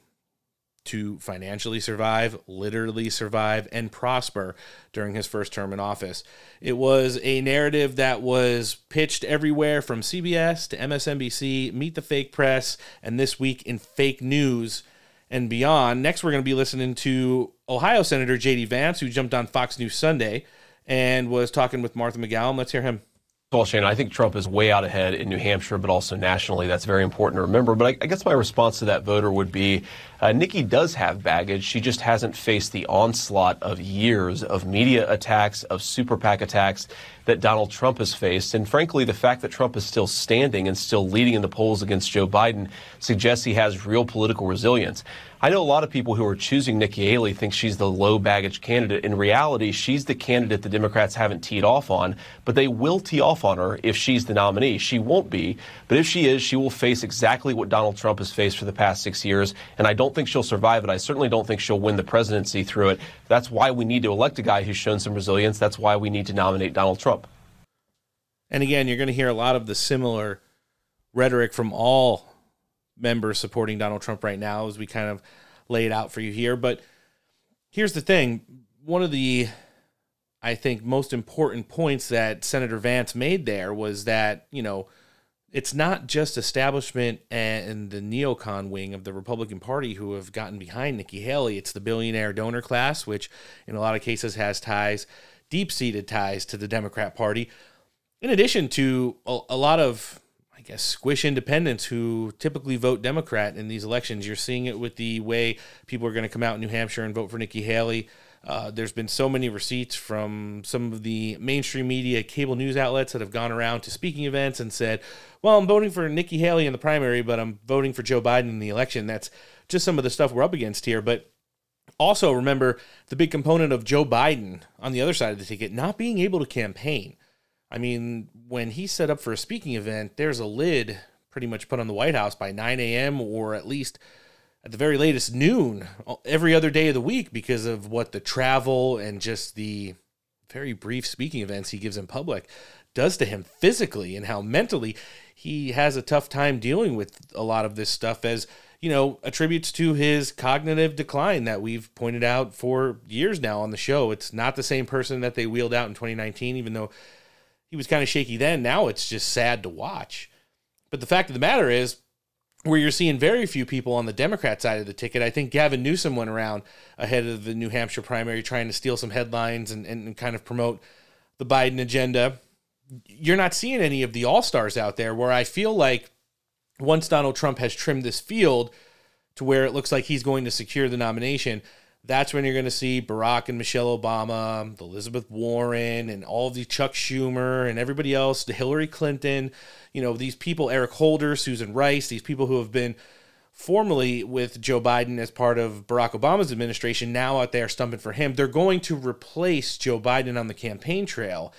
to financially survive, literally survive, and prosper during his first term in office. It was a narrative that was pitched everywhere from CBS to MSNBC, Meet the Fake Press, and this week in fake news and beyond. Next, we're going to be listening to Ohio Senator J.D. Vance, who jumped on Fox News Sunday and was talking with Martha MacCallum. Let's hear him. Well, Shane, I think Trump is way out ahead in New Hampshire, but also nationally. That's very important to remember. But I, I guess my response to that voter would be uh, Nikki does have baggage. She just hasn't faced the onslaught of years of media attacks, of super PAC attacks that Donald Trump has faced. And frankly, the fact that Trump is still standing and still leading in the polls against Joe Biden suggests he has real political resilience. I know a lot of people who are choosing Nikki Haley think she's the low baggage candidate. In reality, she's the candidate the Democrats haven't teed off on, but they will tee off on her if she's the nominee. She won't be, but if she is, she will face exactly what Donald Trump has faced for the past six years, and I don't think she'll survive it. I certainly don't think she'll win the presidency through it. That's why we need to elect a guy who's shown some resilience. That's why we need to nominate Donald Trump. And again, you're going to hear a lot of the similar rhetoric from all members supporting Donald Trump right now as we kind of lay it out for you here. But here's the thing one of the, I think, most important points that Senator Vance made there was that, you know, it's not just establishment and the neocon wing of the Republican Party who have gotten behind Nikki Haley. It's the billionaire donor class, which in a lot of cases has ties, deep seated ties to the Democrat Party. In addition to a, lot of I guess, squish independents who typically vote Democrat in these elections. You're seeing it with the way people are going to come out in New Hampshire and vote for Nikki Haley. Uh, there's been so many receipts from some of the mainstream media, cable news outlets that have gone around to speaking events and said, Well, I'm voting for Nikki Haley in the primary, but I'm voting for Joe Biden in the election. That's just some of the stuff we're up against here. But also remember the big component of Joe Biden on the other side of the ticket not being able to campaign. I mean, when he's set up for a speaking event, there's a lid pretty much put on the White House by 9 a.m. or at least at the very latest noon every other day of the week because of what the travel and just the very brief speaking events he gives in public does to him physically and how mentally he has a tough time dealing with a lot of this stuff as you know attributes to his cognitive decline that we've pointed out for years now on the show it's not the same person that they wheeled out in 2019 even though he was kind of shaky then. Now it's just sad to watch. But the fact of the matter is, where you're seeing very few people on the Democrat side of the ticket, I think Gavin Newsom went around ahead of the New Hampshire primary trying to steal some headlines and, and kind of promote the Biden agenda. You're not seeing any of the all stars out there where I feel like once Donald Trump has trimmed this field to where it looks like he's going to secure the nomination, that's when you're going to see Barack and Michelle Obama, Elizabeth Warren, and all of the Chuck Schumer and everybody else, the Hillary Clinton, you know, these people, Eric Holder, Susan Rice, these people who have been formerly with Joe Biden as part of Barack Obama's administration, now out there stumping for him. They're going to replace Joe Biden on the campaign trail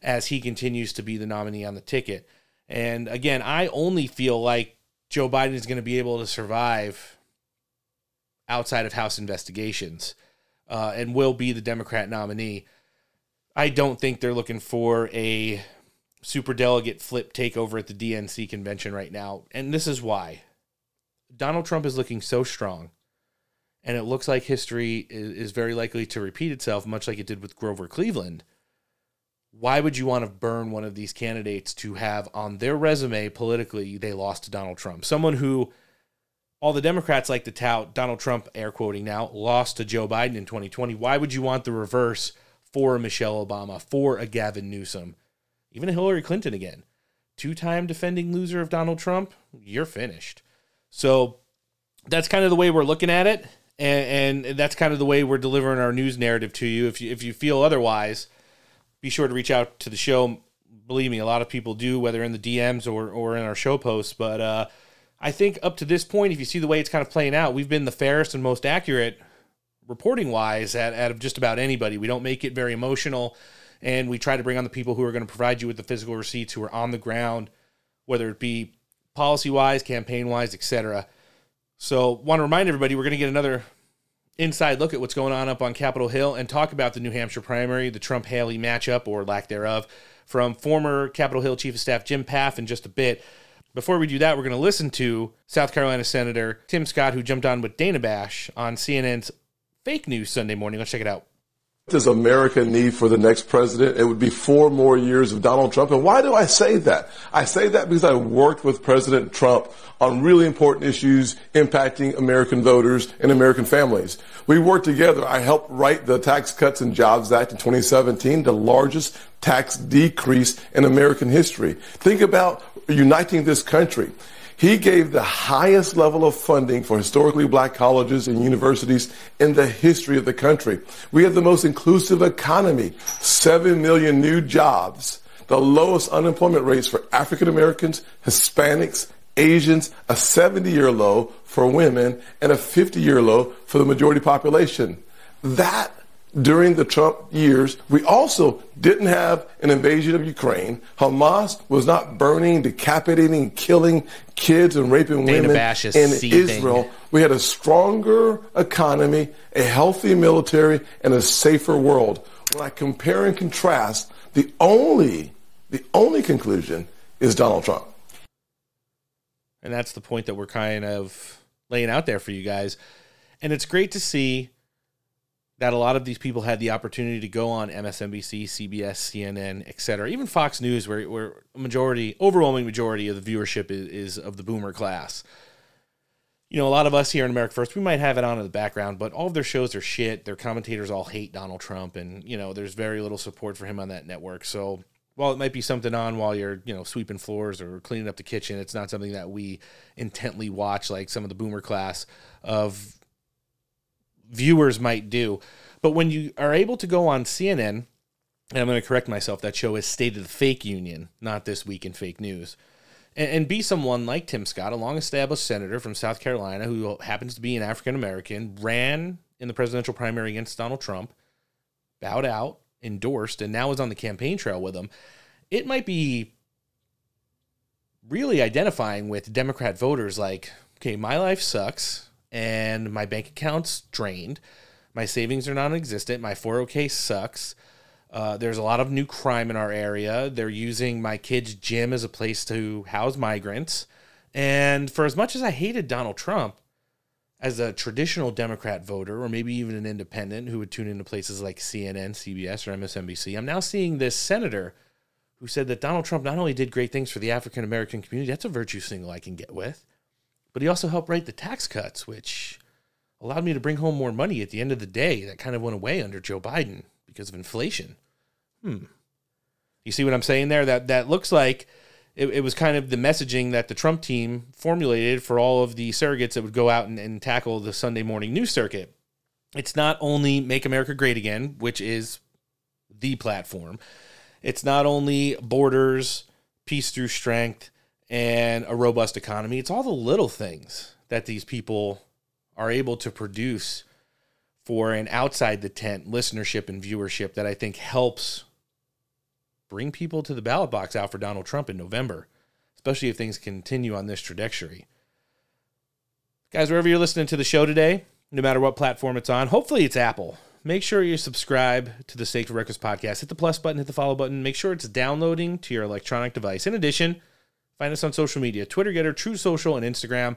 as he continues to be the nominee on the ticket. And again, I only feel like Joe Biden is going to be able to survive outside of House investigations uh, and will be the Democrat nominee. I don't think they're looking for a super delegate flip takeover at the DNC convention right now. And this is why Donald Trump is looking so strong. And it looks like history is, very likely to repeat itself, much like it did with Grover Cleveland. Why would you want to burn one of these candidates to have on their resume politically they lost to Donald Trump? Someone who all the Democrats like to tout Donald Trump, air quoting now, lost to Joe Biden in 2020. Why would you want the reverse for Michelle Obama, for a Gavin Newsom, even a Hillary Clinton again? Two time defending loser of Donald Trump, you're finished. So that's kind of the way we're looking at it. And, and that's kind of the way we're delivering our news narrative to you. If you if you feel otherwise, be sure to reach out to the show. Believe me, a lot of people do, whether in the DMs or, or in our show posts. But uh, I think up to this point, if you see the way it's kind of playing out, we've been the fairest and most accurate reporting wise out of just about anybody. We don't make it very emotional, and we try to bring on the people who are going to provide you with the physical receipts, who are on the ground, whether it be policy wise, campaign wise, etc. So, want to remind everybody we're going to get another inside look at what's going on up on Capitol Hill and talk about the New Hampshire primary, the Trump Haley matchup or lack thereof, from former Capitol Hill Chief of Staff Jim Pfaff in just a bit. Before we do that, we're going to listen to South Carolina Senator Tim Scott, who jumped on with Dana Bash on CNN's Fake News Sunday morning. Let's check it out does America need for the next president? It would be four more years of Donald Trump. And why do I say that? I say that because I worked with President Trump on really important issues impacting American voters and American families. We worked together. I helped write the Tax Cuts and Jobs Act in 2017, the largest tax decrease in American history. Think about uniting this country. He gave the highest level of funding for historically black colleges and universities in the history of the country. We have the most inclusive economy, 7 million new jobs, the lowest unemployment rates for African Americans, Hispanics, Asians, a 70 year low for women, and a 50 year low for the majority population. That during the Trump years, we also didn't have an invasion of Ukraine. Hamas was not burning, decapitating, killing kids and raping Dana women is in seething. Israel. We had a stronger economy, a healthy military, and a safer world. When I compare and contrast, the only the only conclusion is Donald Trump. And that's the point that we're kind of laying out there for you guys. And it's great to see that a lot of these people had the opportunity to go on MSNBC, CBS, CNN, et cetera, even Fox News, where, where a majority, overwhelming majority of the viewership is, is of the boomer class. You know, a lot of us here in America First, we might have it on in the background, but all of their shows are shit. Their commentators all hate Donald Trump, and, you know, there's very little support for him on that network. So while it might be something on while you're, you know, sweeping floors or cleaning up the kitchen, it's not something that we intently watch like some of the boomer class of viewers might do. But when you are able to go on CNN, and I'm going to correct myself, that show is State of the Fake Union, not This Week in Fake News, and, and be someone like Tim Scott, a long established senator from South Carolina who happens to be an African American, ran in the presidential primary against Donald Trump, bowed out, endorsed, and now is on the campaign trail with him. It might be really identifying with Democrat voters like, okay, my life sucks and my bank account's drained. My savings are non existent. My 401k sucks. Uh, there's a lot of new crime in our area. They're using my kid's gym as a place to house migrants. And for as much as I hated Donald Trump, as a traditional Democrat voter, or maybe even an independent who would tune into places like CNN, CBS, or MSNBC, I'm now seeing this senator who said that Donald Trump not only did great things for the African American community, that's a virtue single I can get with, but he also helped write the tax cuts, which allowed me to bring home more money at the end of the day that kind of went away under Joe Biden because of inflation. Hmm. You see what I'm saying there? That that looks like it, it was kind of the messaging that the Trump team formulated for all of the surrogates that would go out and, and tackle the Sunday morning news circuit. It's not only Make America Great Again, which is the platform. It's not only borders, peace through strength, and a robust economy. It's all the little things that these people are able to produce for an outside the tent listenership and viewership that I think helps bring people to the ballot box out for Donald Trump in November, especially if things continue on this trajectory. Guys, wherever you're listening to the show today, no matter what platform it's on, hopefully it's Apple. Make sure you subscribe to the Steak for Breakfast podcast. Hit the plus button, hit the follow button. Make sure it's downloading to your electronic device. In addition, find us on social media Twitter, Gettr, Truth Social, and Instagram.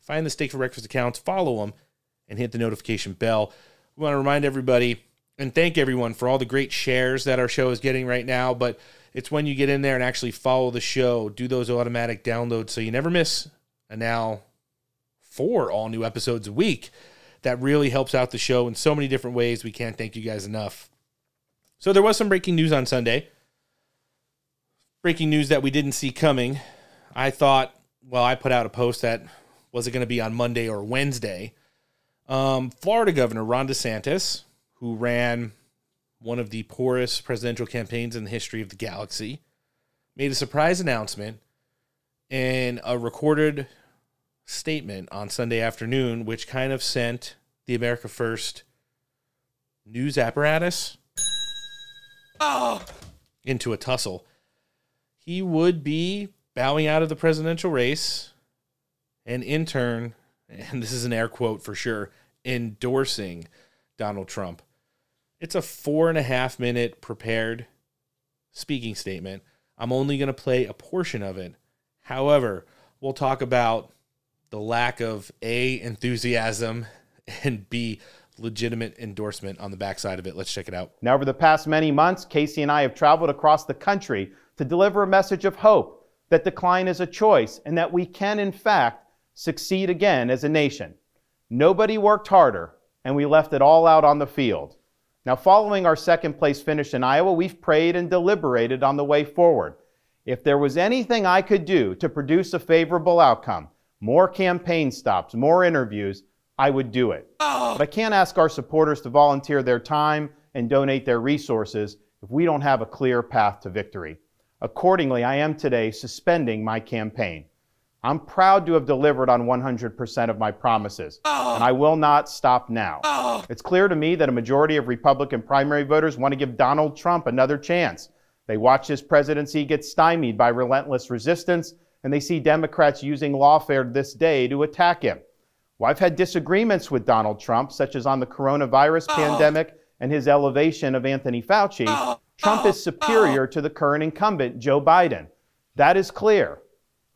Find the Steak for Breakfast accounts, follow them, and hit the notification bell. We want to remind everybody and thank everyone for all the great shares that our show is getting right now. But it's when you get in there and actually follow the show, do those automatic downloads so you never miss a now four all new episodes a week. That really helps out the show in so many different ways. We can't thank you guys enough. So there was some breaking news on Sunday. Breaking news that we didn't see coming. I thought, well, I put out a post that was it going to be on Monday or Wednesday. Um, Florida Governor Ron DeSantis, who ran one of the poorest presidential campaigns in the history of the galaxy, made a surprise announcement in a recorded statement on Sunday afternoon, which kind of sent the America First news apparatus Oh. into a tussle. He would be bowing out of the presidential race and in turn, and this is an air quote for sure, endorsing Donald Trump. It's a four and a half minute prepared speaking statement. I'm only going to play a portion of it. However, we'll talk about the lack of A, enthusiasm, and B, legitimate endorsement on the backside of it. Let's check it out. Now, over the past many months, Casey and I have traveled across the country to deliver a message of hope that decline is a choice and that we can, in fact, succeed again as a nation. Nobody worked harder, and we left it all out on the field. Now, following our second place finish in Iowa, we've prayed and deliberated on the way forward. If there was anything I could do to produce a favorable outcome, more campaign stops, more interviews, I would do it. Oh. But I can't ask our supporters to volunteer their time and donate their resources if we don't have a clear path to victory. Accordingly, I am today suspending my campaign. I'm proud to have delivered on 100% of my promises, Oh. and I will not stop now. Oh. It's clear to me that a majority of Republican primary voters want to give Donald Trump another chance. They watch his presidency get stymied by relentless resistance, and they see Democrats using lawfare this day to attack him. Well, I've had disagreements with Donald Trump, such as on the coronavirus oh. pandemic and his elevation of Anthony Fauci. Oh. Trump is oh, superior oh. to the current incumbent, Joe Biden. That is clear.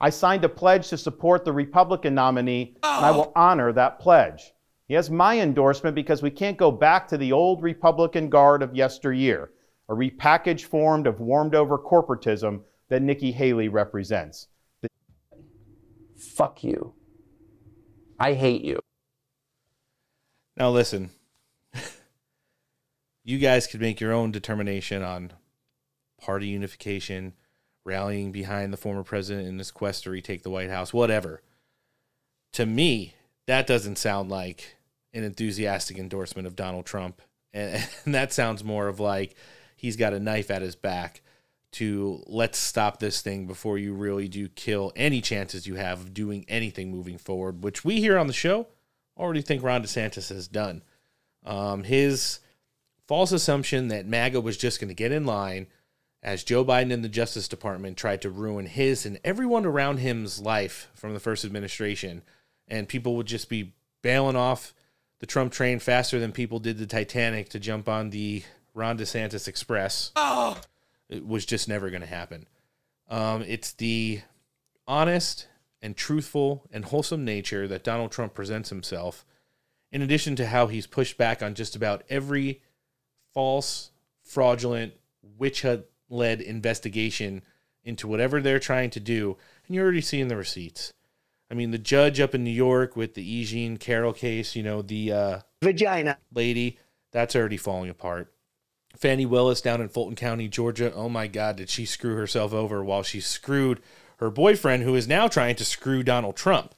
I signed a pledge to support the Republican nominee, and I oh. will honor that pledge. He has my endorsement because we can't go back to the old Republican guard of yesteryear, a repackaged form of warmed over corporatism that Nikki Haley represents. Fuck you. I hate you. Now listen, you guys could make your own determination on party unification, rallying behind the former president in his quest to retake the White House, whatever. To me, that doesn't sound like an enthusiastic endorsement of Donald Trump. And, and that sounds more of like he's got a knife at his back to let's stop this thing before you really do kill any chances you have of doing anything moving forward, which we here on the show already think Ron DeSantis has done. Um, his false assumption that MAGA was just going to get in line as Joe Biden and the Justice Department tried to ruin his and everyone around him's life from the first administration, and people would just be bailing off the Trump train faster than people did the Titanic to jump on the Ron DeSantis Express. Oh. It was just never going to happen. Um, it's the honest and truthful and wholesome nature that Donald Trump presents himself, in addition to how he's pushed back on just about every false, fraudulent, witch hunt led investigation into whatever they're trying to do. And you're already seeing the receipts. I mean, the judge up in New York with the E. Jean Carroll case, you know, the uh, vagina lady, that's already falling apart. Fani Willis down in Fulton County, Georgia. Oh my God, did she screw herself over while she screwed her boyfriend, who is now trying to screw Donald Trump?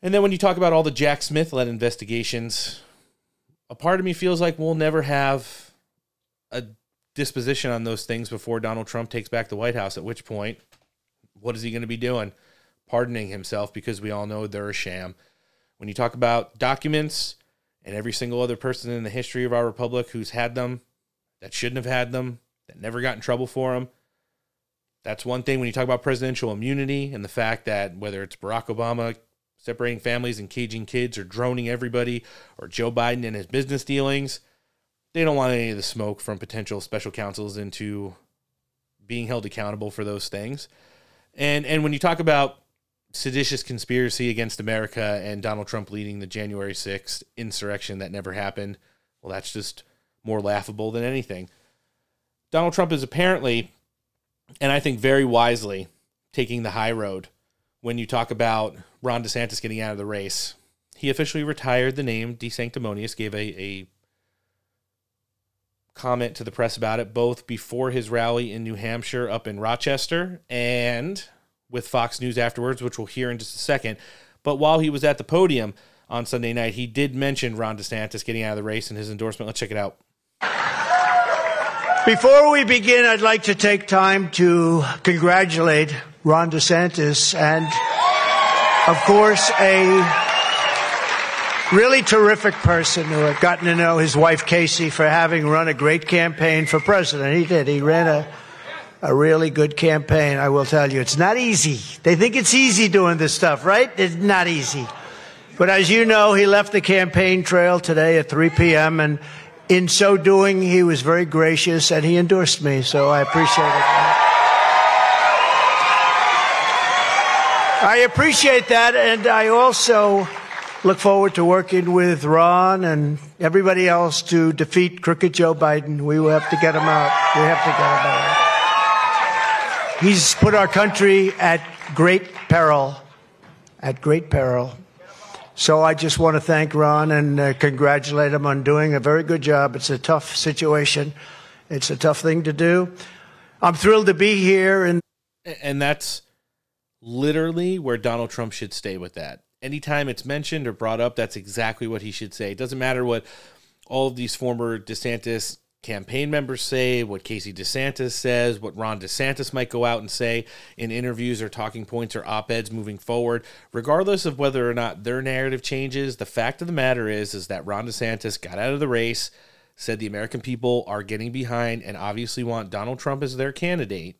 And then when you talk about all the Jack Smith led investigations, a part of me feels like we'll never have a disposition on those things before Donald Trump takes back the White House, at which point, what is he going to be doing? Pardoning himself because we all know they're a sham. When you talk about documents and every single other person in the history of our republic who's had them, that shouldn't have had them, that never got in trouble for them. That's one thing when you talk about presidential immunity and the fact that whether it's Barack Obama separating families and caging kids or droning everybody or Joe Biden and his business dealings, they don't want any of the smoke from potential special counsels into being held accountable for those things. And and when you talk about seditious conspiracy against America and Donald Trump leading the January 6th insurrection that never happened, well that's just more laughable than anything. Donald Trump is apparently, and I think very wisely, taking the high road when you talk about Ron DeSantis getting out of the race. He officially retired the name DeSanctimonious, gave a, a comment to the press about it, both before his rally in New Hampshire up in Rochester and with Fox News afterwards, which we'll hear in just a second. But while he was at the podium on Sunday night, he did mention Ron DeSantis getting out of the race and his endorsement. Let's check it out. Before we begin, I'd like to take time to congratulate Ron DeSantis and, of course, a really terrific person who I've gotten to know his wife, Casey, for having run a great campaign for president. He did. He ran a, a really good campaign, I will tell you. It's not easy. They think it's easy doing this stuff, right? It's not easy. But as you know, he left the campaign trail today at 3 p.m. and in so doing, he was very gracious and he endorsed me, so I appreciate it. I appreciate that, and I also look forward to working with Ron and everybody else to defeat crooked Joe Biden. We will have to get him out. We have to get him out. He's put our country at great peril, at great peril. So I just want to thank Ron and uh, congratulate him on doing a very good job. It's a tough situation. It's a tough thing to do. I'm thrilled to be here and and that's literally where Donald Trump should stay with that. Anytime it's mentioned or brought up, that's exactly what he should say. It doesn't matter what all of these former DeSantis campaign members say, what Casey DeSantis says, what Ron DeSantis might go out and say in interviews or talking points or op eds moving forward. Regardless of whether or not their narrative changes, the fact of the matter is, is that Ron DeSantis got out of the race, said the American people are getting behind and obviously want Donald Trump as their candidate,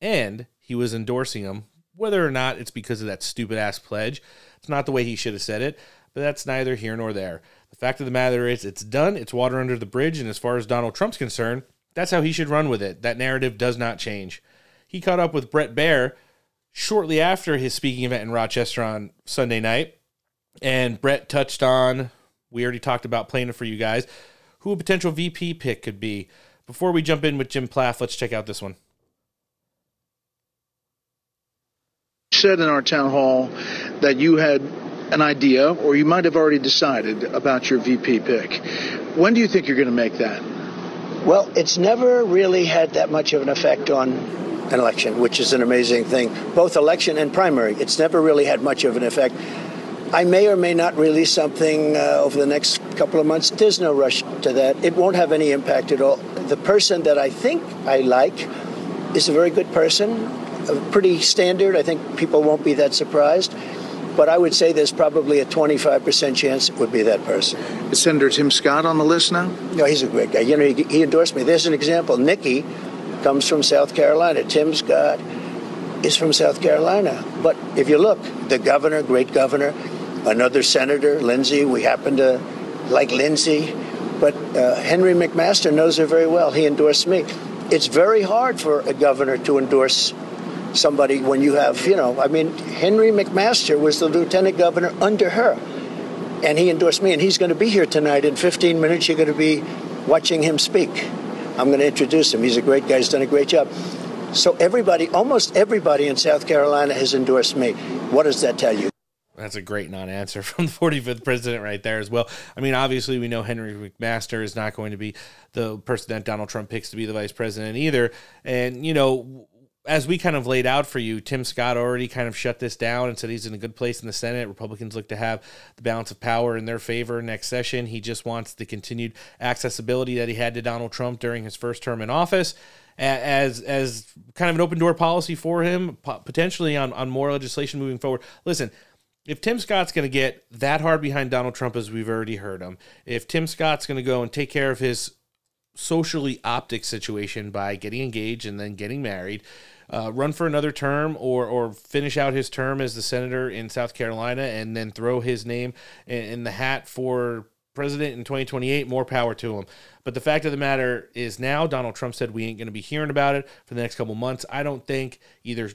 and he was endorsing him. Whether or not it's because of that stupid ass pledge, it's not the way he should have said it, but that's neither here nor there. The fact of the matter is, it's done. It's water under the bridge. And as far as Donald Trump's concerned, that's how he should run with it. That narrative does not change. He caught up with Brett Baier shortly after his speaking event in Rochester on Sunday night. And Brett touched on, we already talked about playing it for you guys, who a potential VP pick could be. Before we jump in with Jim Pfaff, let's check out this one. Said in our town hall that you had an idea, or you might have already decided about your VP pick. When do you think you're going to make that? Well, it's never really had that much of an effect on an election, which is an amazing thing. Both election and primary, it's never really had much of an effect. I may or may not release something uh, over the next couple of months. There's no rush to that. It won't have any impact at all. The person that I think I like is a very good person, pretty standard. I think people won't be that surprised but I would say there's probably a 25% chance it would be that person. Is Senator Tim Scott on the list now? No, he's a great guy. You know, he, he endorsed me. There's an example. Nikki comes from South Carolina. Tim Scott is from South Carolina. But if you look, the governor, great governor, another senator, Lindsey, we happen to like Lindsey, but uh, Henry McMaster knows her very well. He endorsed me. It's very hard for a governor to endorse somebody when you have, you know, I mean, Henry McMaster was the lieutenant governor under her, and he endorsed me, and he's going to be here tonight. In 15 minutes, you're going to be watching him speak. I'm going to introduce him. He's a great guy. He's done a great job. So everybody, almost everybody in South Carolina has endorsed me. What does that tell you? That's a great non-answer from the 45th president right there as well. I mean, obviously we know Henry McMaster is not going to be the person that Donald Trump picks to be the vice president either. And you know, as we kind of laid out for you, Tim Scott already kind of shut this down and said he's in a good place in the Senate. Republicans look to have the balance of power in their favor next session. He just wants the continued accessibility that he had to Donald Trump during his first term in office as as kind of an open door policy for him, potentially on, on more legislation moving forward. Listen, if Tim Scott's going to get that hard behind Donald Trump as we've already heard him, if Tim Scott's going to go and take care of his socially optic situation by getting engaged and then getting married, uh, run for another term or or finish out his term as the senator in South Carolina and then throw his name in, in the hat for president in 2028, more power to him. But the fact of the matter is now Donald Trump said we ain't going to be hearing about it for the next couple months. I don't think either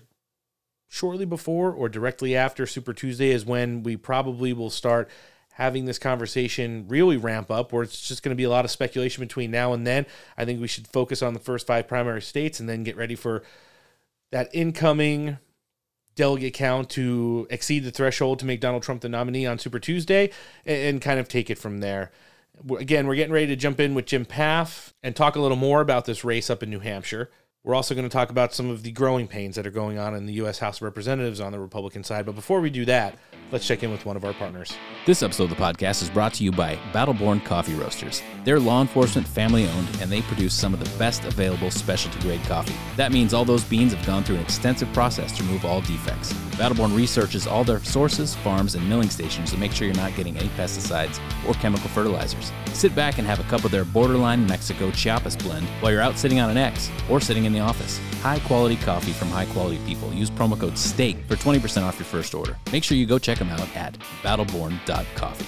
shortly before or directly after Super Tuesday is when we probably will start having this conversation really ramp up where it's just going to be a lot of speculation between now and then. I think we should focus on the first five primary states and then get ready for that incoming delegate count to exceed the threshold to make Donald Trump the nominee on Super Tuesday and, and kind of take it from there. Again, we're getting ready to jump in with Jim Pfaff and talk a little more about this race up in New Hampshire. We're also going to talk about some of the growing pains that are going on in the U.S. House of Representatives on the Republican side. But before we do that, let's check in with one of our partners. This episode of the podcast is brought to you by Battleborn Coffee Roasters. They're law enforcement family owned and they produce some of the best available specialty grade coffee. That means all those beans have gone through an extensive process to remove all defects. Battleborn researches all their sources, farms, and milling stations to make sure you're not getting any pesticides or chemical fertilizers. Sit back and have a cup of their borderline Mexico Chiapas blend while you're out sitting on an X or sitting in the office. High quality coffee from high quality people. Use promo code STEAK for 20% off your first order. Make sure you go check them out at battleborn.coffee.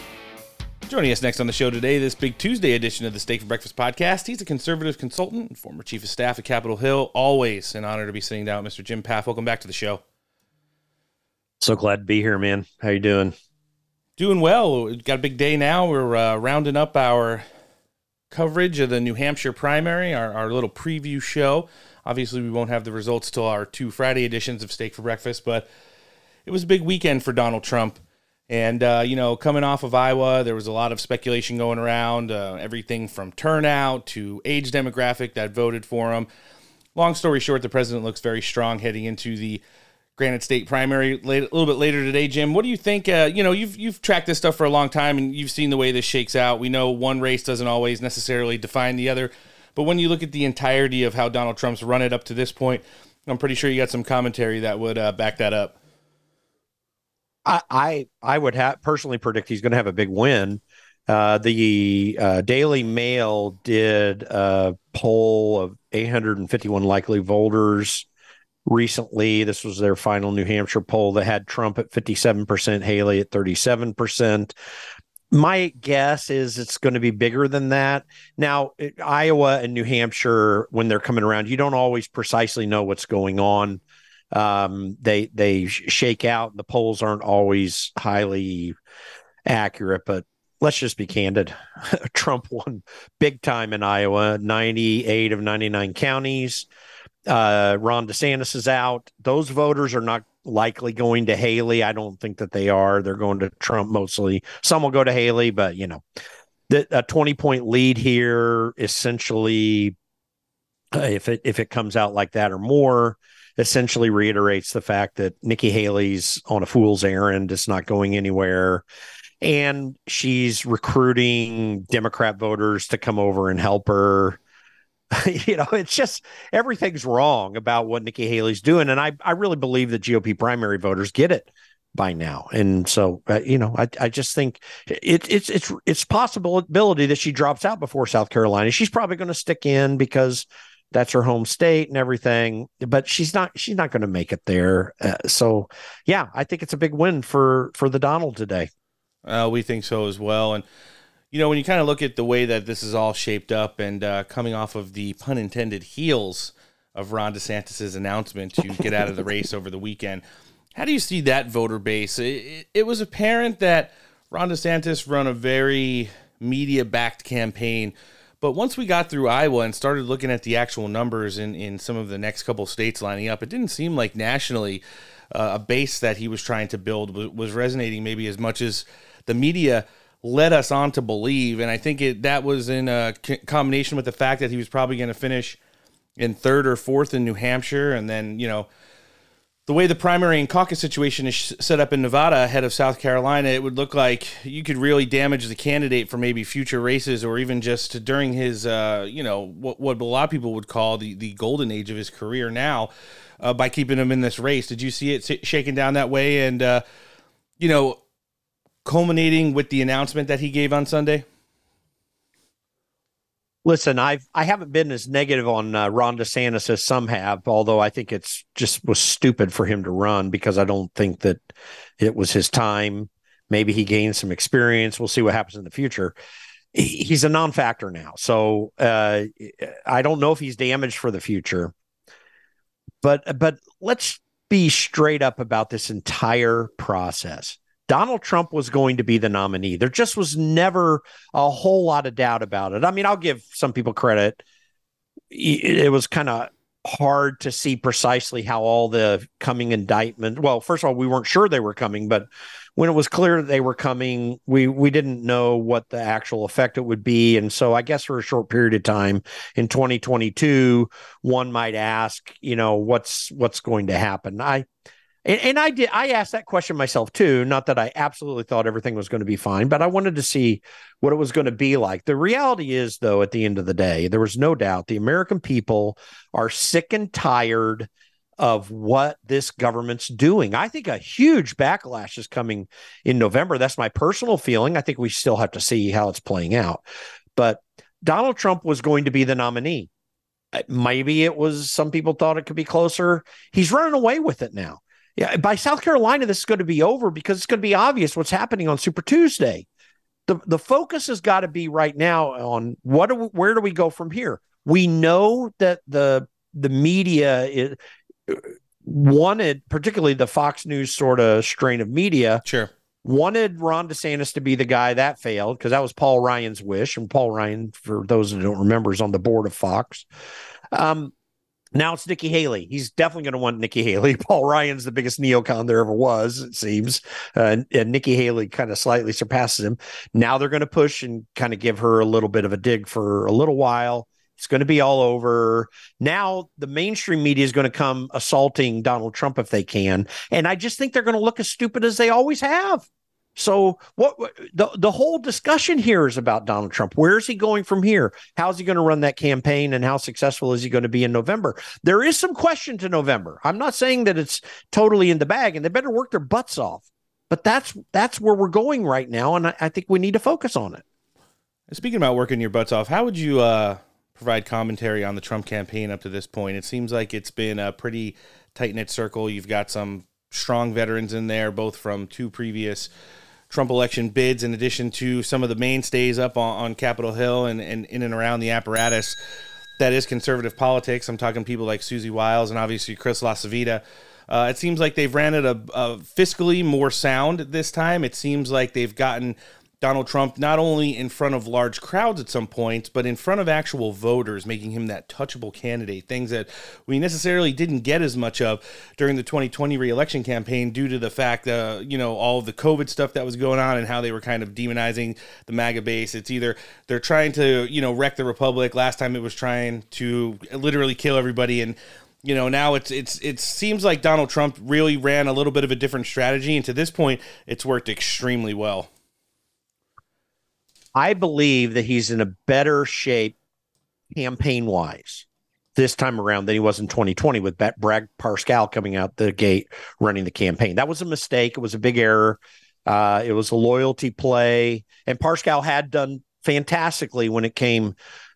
Joining us next on the show today, this big Tuesday edition of the Steak for Breakfast podcast. He's a conservative consultant and former chief of staff at Capitol Hill. Always an honor to be sitting down with Mr. Jim Pfaff. Welcome back to the show. So glad to be here, man. How you doing? Doing well. We've got a big day now. We're uh, rounding up our coverage of the New Hampshire primary, our, our little preview show. Obviously, we won't have the results till our two Friday editions of Steak for Breakfast, but it was a big weekend for Donald Trump. And, uh, you know, coming off of Iowa, there was a lot of speculation going around, uh, everything from turnout to age demographic that voted for him. Long story short, the president looks very strong heading into the Granite State primary late, a little bit later today. Jim, what do you think? Uh, you know, you've you've tracked this stuff for a long time, and you've seen the way this shakes out. We know one race doesn't always necessarily define the other, But when you look at the entirety of how Donald Trump's run it up to this point, I'm pretty sure you got some commentary that would uh, back that up. I I, I would have personally predict he's going to have a big win. Uh, the uh, Daily Mail did a poll of 851 likely voters recently. This was their final New Hampshire poll that had Trump at 57%, Haley at 37%. My guess is it's going to be bigger than that. Now, Iowa and New Hampshire, when they're coming around, you don't always precisely know what's going on. Um, they they shake out. The polls aren't always highly accurate, but let's just be candid. Trump won big time in Iowa, 98 of 99 counties. Uh, Ron DeSantis is out. Those voters are not likely going to Haley. I don't think that they are. They're going to Trump mostly. Some will go to Haley, but you know, the, a 20 point lead here essentially, uh, if it if it comes out like that or more, essentially reiterates the fact that Nikki Haley's on a fool's errand. It's not going anywhere. And she's recruiting Democrat voters to come over and help her. you know, it's just everything's wrong about what Nikki Haley's doing. And I, I really believe that GOP primary voters get it by now. And so, uh, you know, I, I just think it, it's, it's, it's possibility that she drops out before South Carolina. She's probably going to stick in because that's her home state and everything but she's not she's not going to make it there uh, so yeah i think it's a big win for for the donald today uh, we think so as well and you know when you kind of look at the way that this is all shaped up and uh, coming off of the pun intended heels of ron desantis's announcement to get out of the race over the weekend how do you see that voter base? It, it was apparent that ron desantis run a very media backed campaign but once we got through Iowa and started looking at the actual numbers in, in some of the next couple states lining up, it didn't seem like nationally uh, a base that he was trying to build was, was, resonating maybe as much as the media led us on to believe. And I think it, that was in a combination with the fact that he was probably going to finish in third or fourth in New Hampshire. And then, you know, the way the primary and caucus situation is set up in Nevada ahead of South Carolina, it would look like you could really damage the candidate for maybe future races or even just during his, uh, you know, what, what a lot of people would call the, the golden age of his career now uh, by keeping him in this race. Did you see it shaking down that way? And, uh, you know, culminating with the announcement that he gave on Sunday? Listen, I've I haven't been as negative on uh, Ron DeSantis as some have, although I think it's just was stupid for him to run because I don't think that it was his time. Maybe he gained some experience. We'll see what happens in the future. He's a non-factor now, so uh, I don't know if he's damaged for the future. But but let's be straight up about this entire process. Donald Trump was going to be the nominee. There just was never a whole lot of doubt about it. I mean, I'll give some people credit. It was kind of hard to see precisely how all the coming indictment. Well, first of all, we weren't sure they were coming, but when it was clear that they were coming, we we didn't know what the actual effect it would be, and so I guess for a short period of time in 2022, one might ask, you know, what's what's going to happen. I and, and, I did. I asked that question myself too. Not that I absolutely thought everything was going to be fine, but I wanted to see what it was going to be like. The reality is, though, at the end of the day, there was no doubt the American people are sick and tired of what this government's doing. I think a huge backlash is coming in November. That's my personal feeling. I think we still have to see how it's playing out. But Donald Trump was going to be the nominee. Uh, maybe it was some people thought it could be closer. He's running away with it now. Yeah, by South Carolina, this is going to be over because it's going to be obvious what's happening on Super Tuesday. The the focus has got to be right now on what do we, where do we go from here? We know that the the media is, wanted, particularly the Fox News sort of strain of media, sure, wanted Ron DeSantis to be the guy that failed because that was Paul Ryan's wish, and Paul Ryan, for those that don't remember, is on the board of Fox. Um, now it's Nikki Haley. He's definitely going to want Nikki Haley. Paul Ryan's the biggest neocon there ever was, it seems. Uh, and, and Nikki Haley kind of slightly surpasses him. Now they're going to push and kind of give her a little bit of a dig for a little while. It's going to be all over. Now the mainstream media is going to come assaulting Donald Trump if they can. And I just think they're going to look as stupid as they always have. So what the the whole discussion here is about Donald Trump. Where is he going from here? How's he going to run that campaign and how successful is he going to be in November? There is some question to November. I'm not saying that it's totally in the bag and they better work their butts off. But that's that's where we're going right now and I, I think we need to focus on it. Speaking about working your butts off, how would you uh, provide commentary on the Trump campaign up to this point? It seems like it's been a pretty tight knit circle. You've got some strong veterans in there, both from two previous Trump election bids, in addition to some of the mainstays up on, on Capitol Hill and, and in and around the apparatus that is conservative politics. I'm talking people like Susie Wiles and obviously Chris LaCivita. Uh, it seems like they've ran it a, a fiscally more sound this time. It seems like they've gotten Donald Trump not only in front of large crowds at some points, but in front of actual voters, making him that touchable candidate. Things that we necessarily didn't get as much of during the 2020 reelection campaign due to the fact that, uh, you know, all the COVID stuff that was going on and how they were kind of demonizing the MAGA base. It's either they're trying to, you know, wreck the Republic. Last time it was trying to literally kill everybody. And you know now it's it's it seems like Donald Trump really ran a little bit of a different strategy and to this point it's worked extremely well. I believe that he's in a better shape campaign wise this time around than he was in 2020 with Brad Parscale coming out the gate running the campaign. That was a mistake. It was a big error. Uh, it was a loyalty play. And Parscale had done fantastically when it came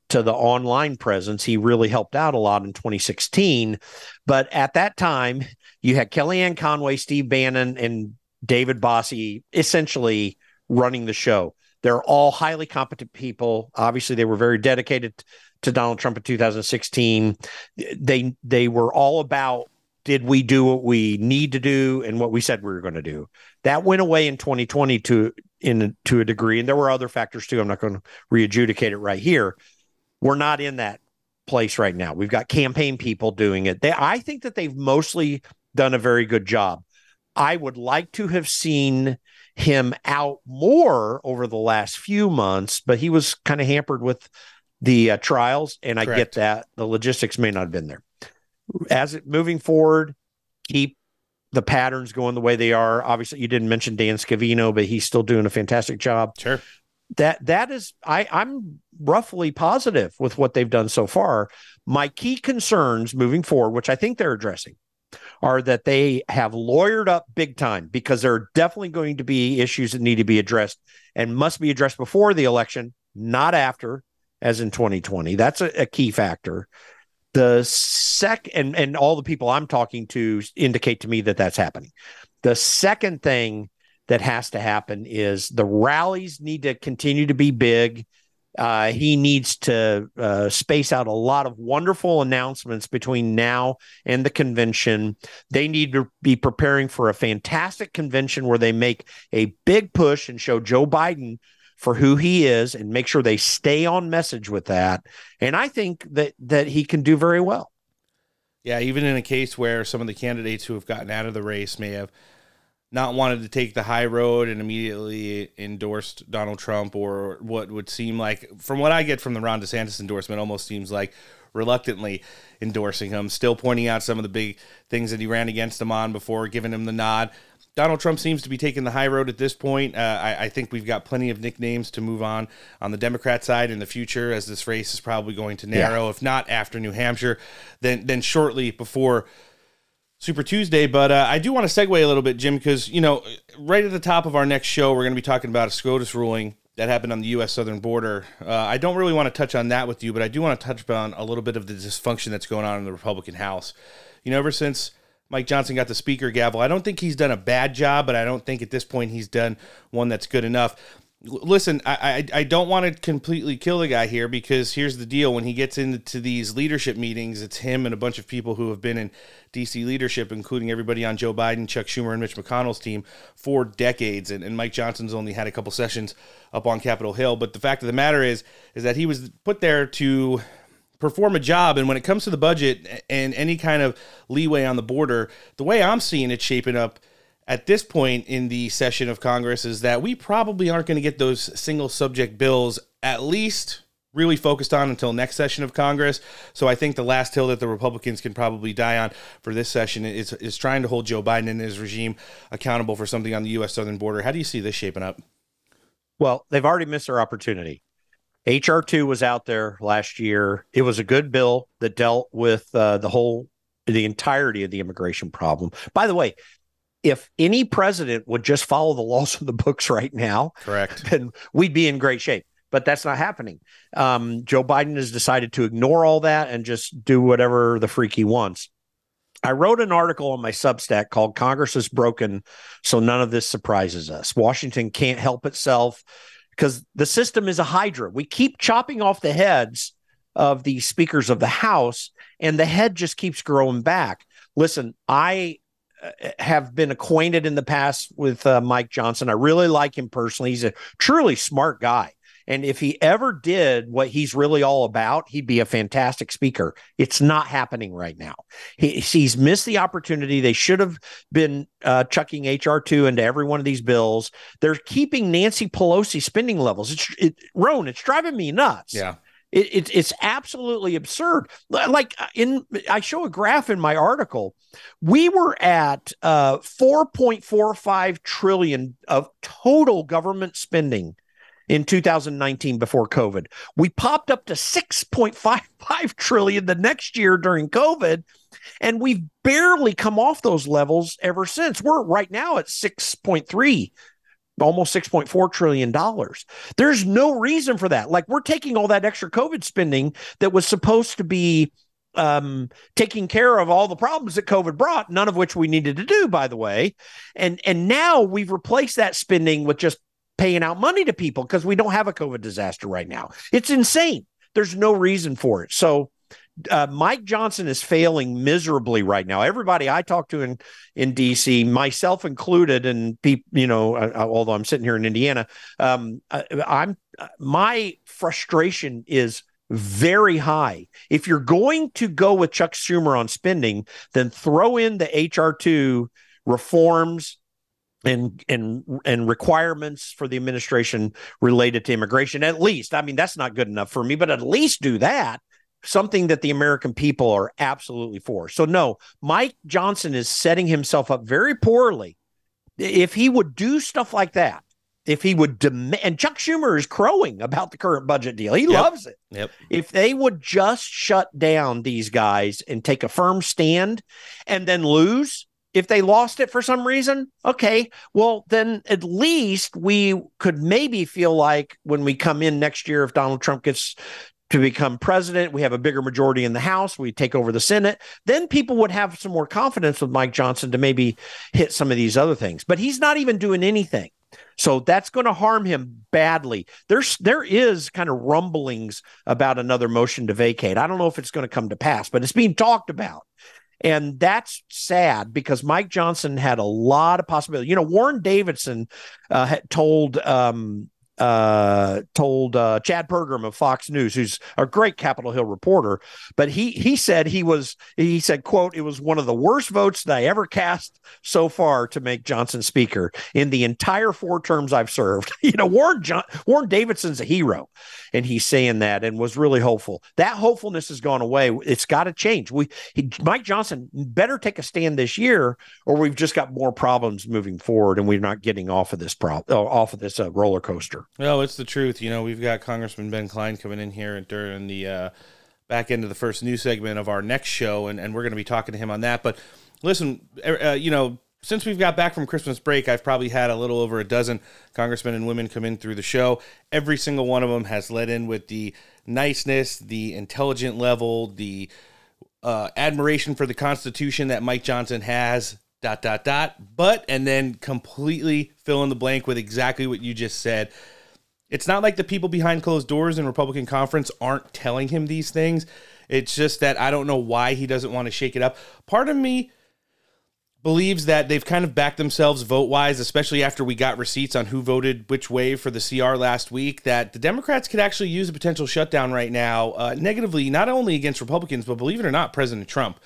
to the online presence. He really helped out a lot in 2016. But at that time, you had Kellyanne Conway, Steve Bannon, and David Bossie essentially running the show. They're all highly competent people. Obviously, they were very dedicated to Donald Trump in 2016. They they were all about did we do what we need to do and what we said we were going to do. That went away in 2020 to in to a degree, and there were other factors too. I'm not going to readjudicate it right here. We're not in that place right now. We've got campaign people doing it. They, I think that they've mostly done a very good job. I would like to have seen him out more over the last few months, but he was kind of hampered with the uh, trials, and I get that the logistics may not have been there. As it moving forward, keep the patterns going the way they are. Obviously, you didn't mention Dan Scavino, but he's still doing a fantastic job. Sure. That that is, I I'm roughly positive with what they've done so far. My key concerns moving forward, which I think they're addressing, are that they have lawyered up big time because there are definitely going to be issues that need to be addressed and must be addressed before the election, not after, as in 2020. That's a, a key factor. The sec and and all the people I'm talking to indicate to me that that's happening. The second thing that has to happen is the rallies need to continue to be big uh, he needs to uh, space out a lot of wonderful announcements between now and the convention. They need to be preparing for a fantastic convention where they make a big push and show Joe Biden for who he is and make sure they stay on message with that. And I think that that he can do very well. Yeah, even in a case where some of the candidates who have gotten out of the race may have not wanted to take the high road and immediately endorsed Donald Trump, or what would seem like, from what I get from the Ron DeSantis endorsement, almost seems like reluctantly endorsing him, still pointing out some of the big things that he ran against him on before giving him the nod. Donald Trump seems to be taking the high road at this point. Uh, I, I, think we've got plenty of nicknames to move on on the Democrat side in the future, as this race is probably going to narrow. Yeah. If not after New Hampshire, then then shortly before Super Tuesday. But uh, I do want to segue a little bit, Jim, because, you know, right at the top of our next show, we're going to be talking about a SCOTUS ruling that happened on the U.S. southern border. Uh, I don't really want to touch on that with you, but I do want to touch on a little bit of the dysfunction that's going on in the Republican House. You know, ever since Mike Johnson got the speaker gavel, I don't think he's done a bad job, but I don't think at this point he's done one that's good enough listen, I, I, I don't want to completely kill the guy here because here's the deal: when he gets into these leadership meetings, it's him and a bunch of people who have been in DC leadership, including everybody on Joe Biden, Chuck Schumer, and Mitch McConnell's team for decades. And, and Mike Johnson's only had a couple sessions up on Capitol Hill. But the fact of the matter is, is that he was put there to perform a job. And when it comes to the budget and any kind of leeway on the border, the way I'm seeing it shaping up at this point in the session of Congress is that we probably aren't going to get those single subject bills at least really focused on until next session of Congress. So I think the last hill that the Republicans can probably die on for this session is, is trying to hold Joe Biden and his regime accountable for something on the U.S. southern border. How do you see this shaping up? Well, they've already missed their opportunity. HR2 was out there last year. It was a good bill that dealt with uh, the whole, the entirety of the immigration problem. By the way, if any president would just follow the laws of the books right now, correct, then we'd be in great shape. But that's not happening. Um, Joe Biden has decided to ignore all that and just do whatever the freak he wants. I wrote an article on my Substack called Congress is Broken, so none of this surprises us. Washington can't help itself because the system is a hydra. We keep chopping off the heads of the speakers of the House, and the head just keeps growing back. Listen, I have been acquainted in the past with uh, Mike Johnson. I really like him personally. He's a truly smart guy. And if he ever did what he's really all about, he'd be a fantastic speaker. It's not happening right now. He, he's missed the opportunity. They should have been uh, chucking HR2 into every one of these bills. They're keeping Nancy Pelosi spending levels. It's it, Roan, it's driving me nuts. Yeah. It, it, it's absolutely absurd. Like uh, in, I show a graph in my article. We were at uh, 4.45 trillion of total government spending in 2019 before COVID. We popped up to 6.55 trillion the next year during COVID, and we've barely come off those levels ever since. We're right now at 6.3 almost 6.4 trillion dollars. There's no reason for that. Like we're taking all that extra COVID spending that was supposed to be um, taking care of all the problems that COVID brought, none of which we needed to do, by the way. And and now we've replaced that spending with just paying out money to people because we don't have a COVID disaster right now. It's insane. There's no reason for it. So uh, Mike Johnson is failing miserably right now. Everybody I talk to in in DC, myself included, and people, you know, uh, uh, although I'm sitting here in Indiana, um, uh, I'm uh, my frustration is very high. If you're going to go with Chuck Schumer on spending, then throw in the HR two reforms and and and requirements for the administration related to immigration at least i mean that's not good enough for me but at least do that something that the American people are absolutely for. So, no, Mike Johnson is setting himself up very poorly. If he would do stuff like that, if he would demand, and Chuck Schumer is crowing about the current budget deal, he Yep. loves it. Yep. If they would just shut down these guys and take a firm stand and then lose, if they lost it for some reason, okay, well, then at least we could maybe feel like when we come in next year, if Donald Trump gets to become president, we have a bigger majority in the House, we take over the Senate, then people would have some more confidence with Mike Johnson to maybe hit some of these other things. But he's not even doing anything. So that's going to harm him badly. There's there is kind of rumblings about another motion to vacate. I don't know if it's going to come to pass, but it's being talked about. And that's sad because Mike Johnson had a lot of possibility. You know, Warren Davidson uh, had told um, uh, told uh, Chad Pergram of Fox News, who's a great Capitol Hill reporter, but he he said he was he said quote it was one of the worst votes that I ever cast so far to make Johnson speaker in the entire four terms I've served. you know Warren John, Warren Davidson's a hero, and he's saying that and was really hopeful. That hopefulness has gone away. It's got to change. We he, Mike Johnson better take a stand this year, or we've just got more problems moving forward, and we're not getting off of this problem off of this uh, roller coaster. No, it's the truth. You know, we've got Congressman Ben Cline coming in here during the uh, back end of the first news segment of our next show, and, and we're going to be talking to him on that. But listen, uh, you know, since we've got back from Christmas break, I've probably had a little over a dozen congressmen and women come in through the show. Every single one of them has led in with the niceness, the intelligent level, the uh, admiration for the Constitution that Mike Johnson has. Dot dot dot. But and then completely fill in the blank with exactly what you just said. It's not like the people behind closed doors in Republican conference aren't telling him these things. It's just that I don't know why he doesn't want to shake it up. Part of me believes that they've kind of backed themselves vote wise, especially after we got receipts on who voted which way for the CR last week, that the Democrats could actually use a potential shutdown right now uh, negatively, not only against Republicans, but believe it or not, President Trump.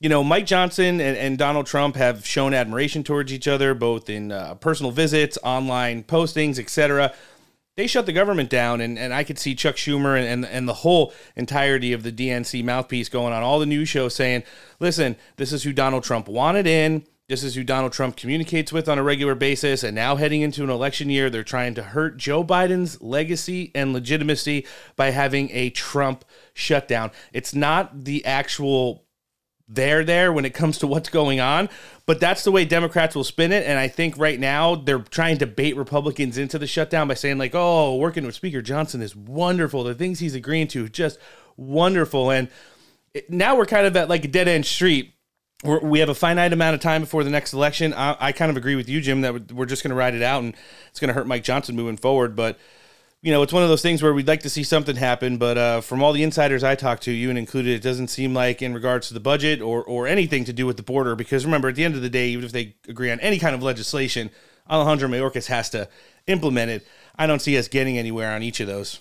You know, Mike Johnson and, and Donald Trump have shown admiration towards each other, both in uh, personal visits, online postings, etc they shut the government down, and, and I could see Chuck Schumer and, and and the whole entirety of the DNC mouthpiece going on all the news shows saying, "Listen, this is who Donald Trump wanted in." This is who Donald Trump communicates with on a regular basis. And now, heading into an election year, they're trying to hurt Joe Biden's legacy and legitimacy by having a Trump shutdown. It's not the actual there there when it comes to what's going on, but that's the way Democrats will spin it. And I think right now they're trying to bait Republicans into the shutdown by saying, like, oh, working with Speaker Johnson is wonderful. The things he's agreeing to, just wonderful. And now we're kind of at like a dead end street we're, we have a finite amount of time before the next election. I, I kind of agree with you, Jim, that we're just going to ride it out and it's going to hurt Mike Johnson moving forward. But, you know, it's one of those things where we'd like to see something happen. But uh, from all the insiders I talked to, you and included, it doesn't seem like in regards to the budget or, or anything to do with the border. Because remember, at the end of the day, even if they agree on any kind of legislation, Alejandro Mayorkas has to implement it. I don't see us getting anywhere on each of those.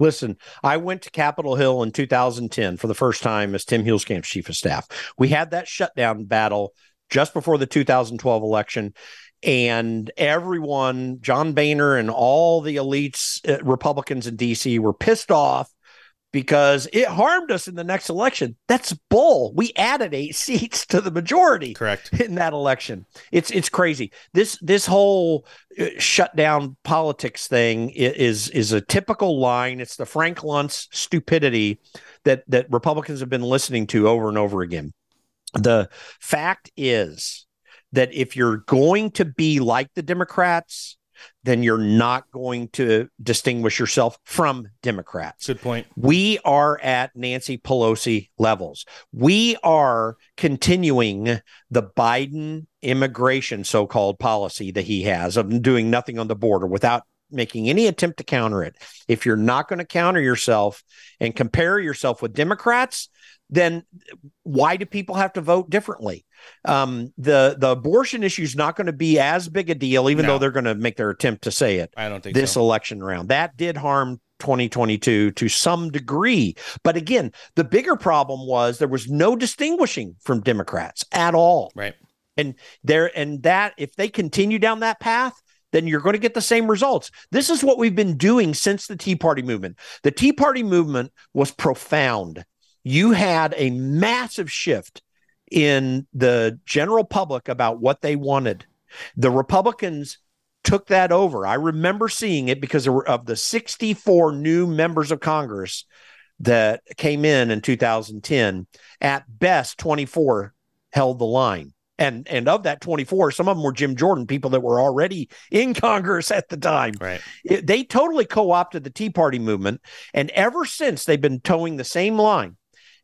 Listen, I went to Capitol Hill in 2010 for the first time as Tim Huelskamp's chief of staff. We had that shutdown battle just before the 2012 election. And everyone, John Boehner and all the elites, uh, Republicans in DC, were pissed off because it harmed us in the next election. That's bull. We added eight seats to the majority. Correct. In that election. It's it's crazy. This this whole uh, shutdown politics thing is is a typical line. It's the Frank Luntz stupidity that that Republicans have been listening to over and over again. The fact is that if you're going to be like the Democrats, then you're not going to distinguish yourself from Democrats. Good point. We are at Nancy Pelosi levels. We are continuing the Biden immigration so called policy that he has of doing nothing on the border without making any attempt to counter it. If you're not going to counter yourself and compare yourself with Democrats, then why do people have to vote differently? Um, the the abortion issue is not going to be as big a deal, even no. though they're going to make their attempt to say it. I don't think this so. election round that did harm 2022 to some degree. But again, the bigger problem was there was no distinguishing from Democrats at all. Right. And there and that if they continue down that path, then you're going to get the same results. This is what we've been doing since the Tea Party movement. The Tea Party movement was profound you had a massive shift in the general public about what they wanted. The Republicans took that over. I remember seeing it because of the 64 new members of Congress that came in in 2010. At best, 24 held the line. And and of that 24, some of them were Jim Jordan, people that were already in Congress at the time. Right. It, they totally co-opted the Tea Party movement, and ever since they've been towing the same line.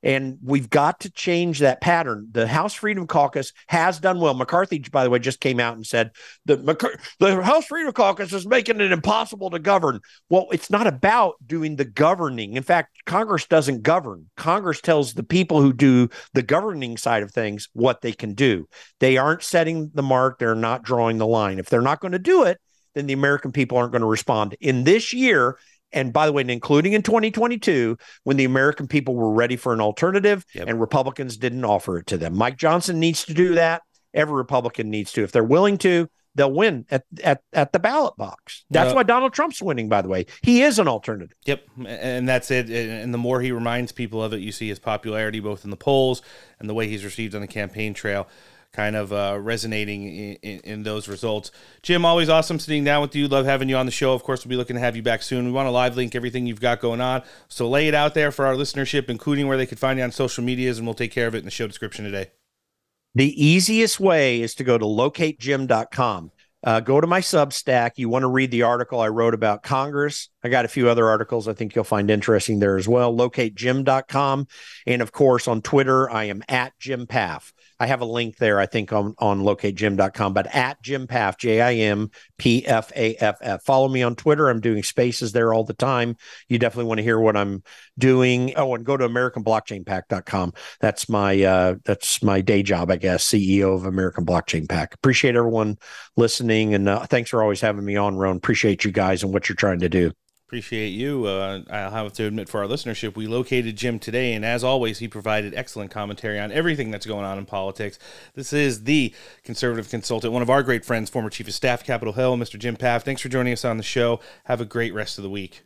And we've got to change that pattern. The House Freedom Caucus has done well. McCarthy, by the way, just came out and said the, the House Freedom Caucus is making it impossible to govern. Well, it's not about doing the governing. In fact, Congress doesn't govern. Congress tells the people who do the governing side of things what they can do. They aren't setting the mark, they're not drawing the line. If they're not going to do it, then the American people aren't going to respond. In this year, and by the way, including in 2022, when the American people were ready for an alternative yep. and Republicans didn't offer it to them. Mike Johnson needs to do that. Every Republican needs to. If they're willing to, they'll win at at, at the ballot box. That's why Donald Trump's winning, by the way. He is an alternative. Yep. And that's it. And the more he reminds people of it, you see his popularity both in the polls and the way he's received on the campaign trail kind of uh, resonating in, in, in, those results. Jim, always awesome sitting down with you. Love having you on the show. Of course, we'll be looking to have you back soon. We want to live link everything you've got going on. So lay it out there for our listenership, including where they could find you on social medias, and we'll take care of it in the show description today. The easiest way is to go to locatejim.com. Uh, go to my Substack. You want to read the article I wrote about Congress. I got a few other articles I think you'll find interesting there as well. Locatejim.com. And of course, on Twitter, I am at Jim Pfaff. I have a link there, I think, on, on locatejim.com, but at Jim Pfaff, J I M P F A F F. Follow me on Twitter. I'm doing spaces there all the time. You definitely want to hear what I'm doing. Oh, and go to AmericanBlockchainPAC.com. That's my uh, that's my day job, I guess, CEO of American Blockchain PAC. Appreciate everyone listening, and uh, thanks for always having me on, Ron. Appreciate you guys and what you're trying to do. Appreciate you. Uh, I'll have to admit, for our listenership, we located Jim today, and as always, he provided excellent commentary on everything that's going on in politics. This is the conservative consultant, one of our great friends, former chief of staff, Capitol Hill, Mr. Jim Pfaff. Thanks for joining us on the show. Have a great rest of the week.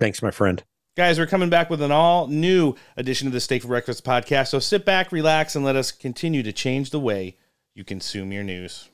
Thanks, my friend. Guys, we're coming back with an all new edition of the Steak for Breakfast podcast. So sit back, relax, and let us continue to change the way you consume your news.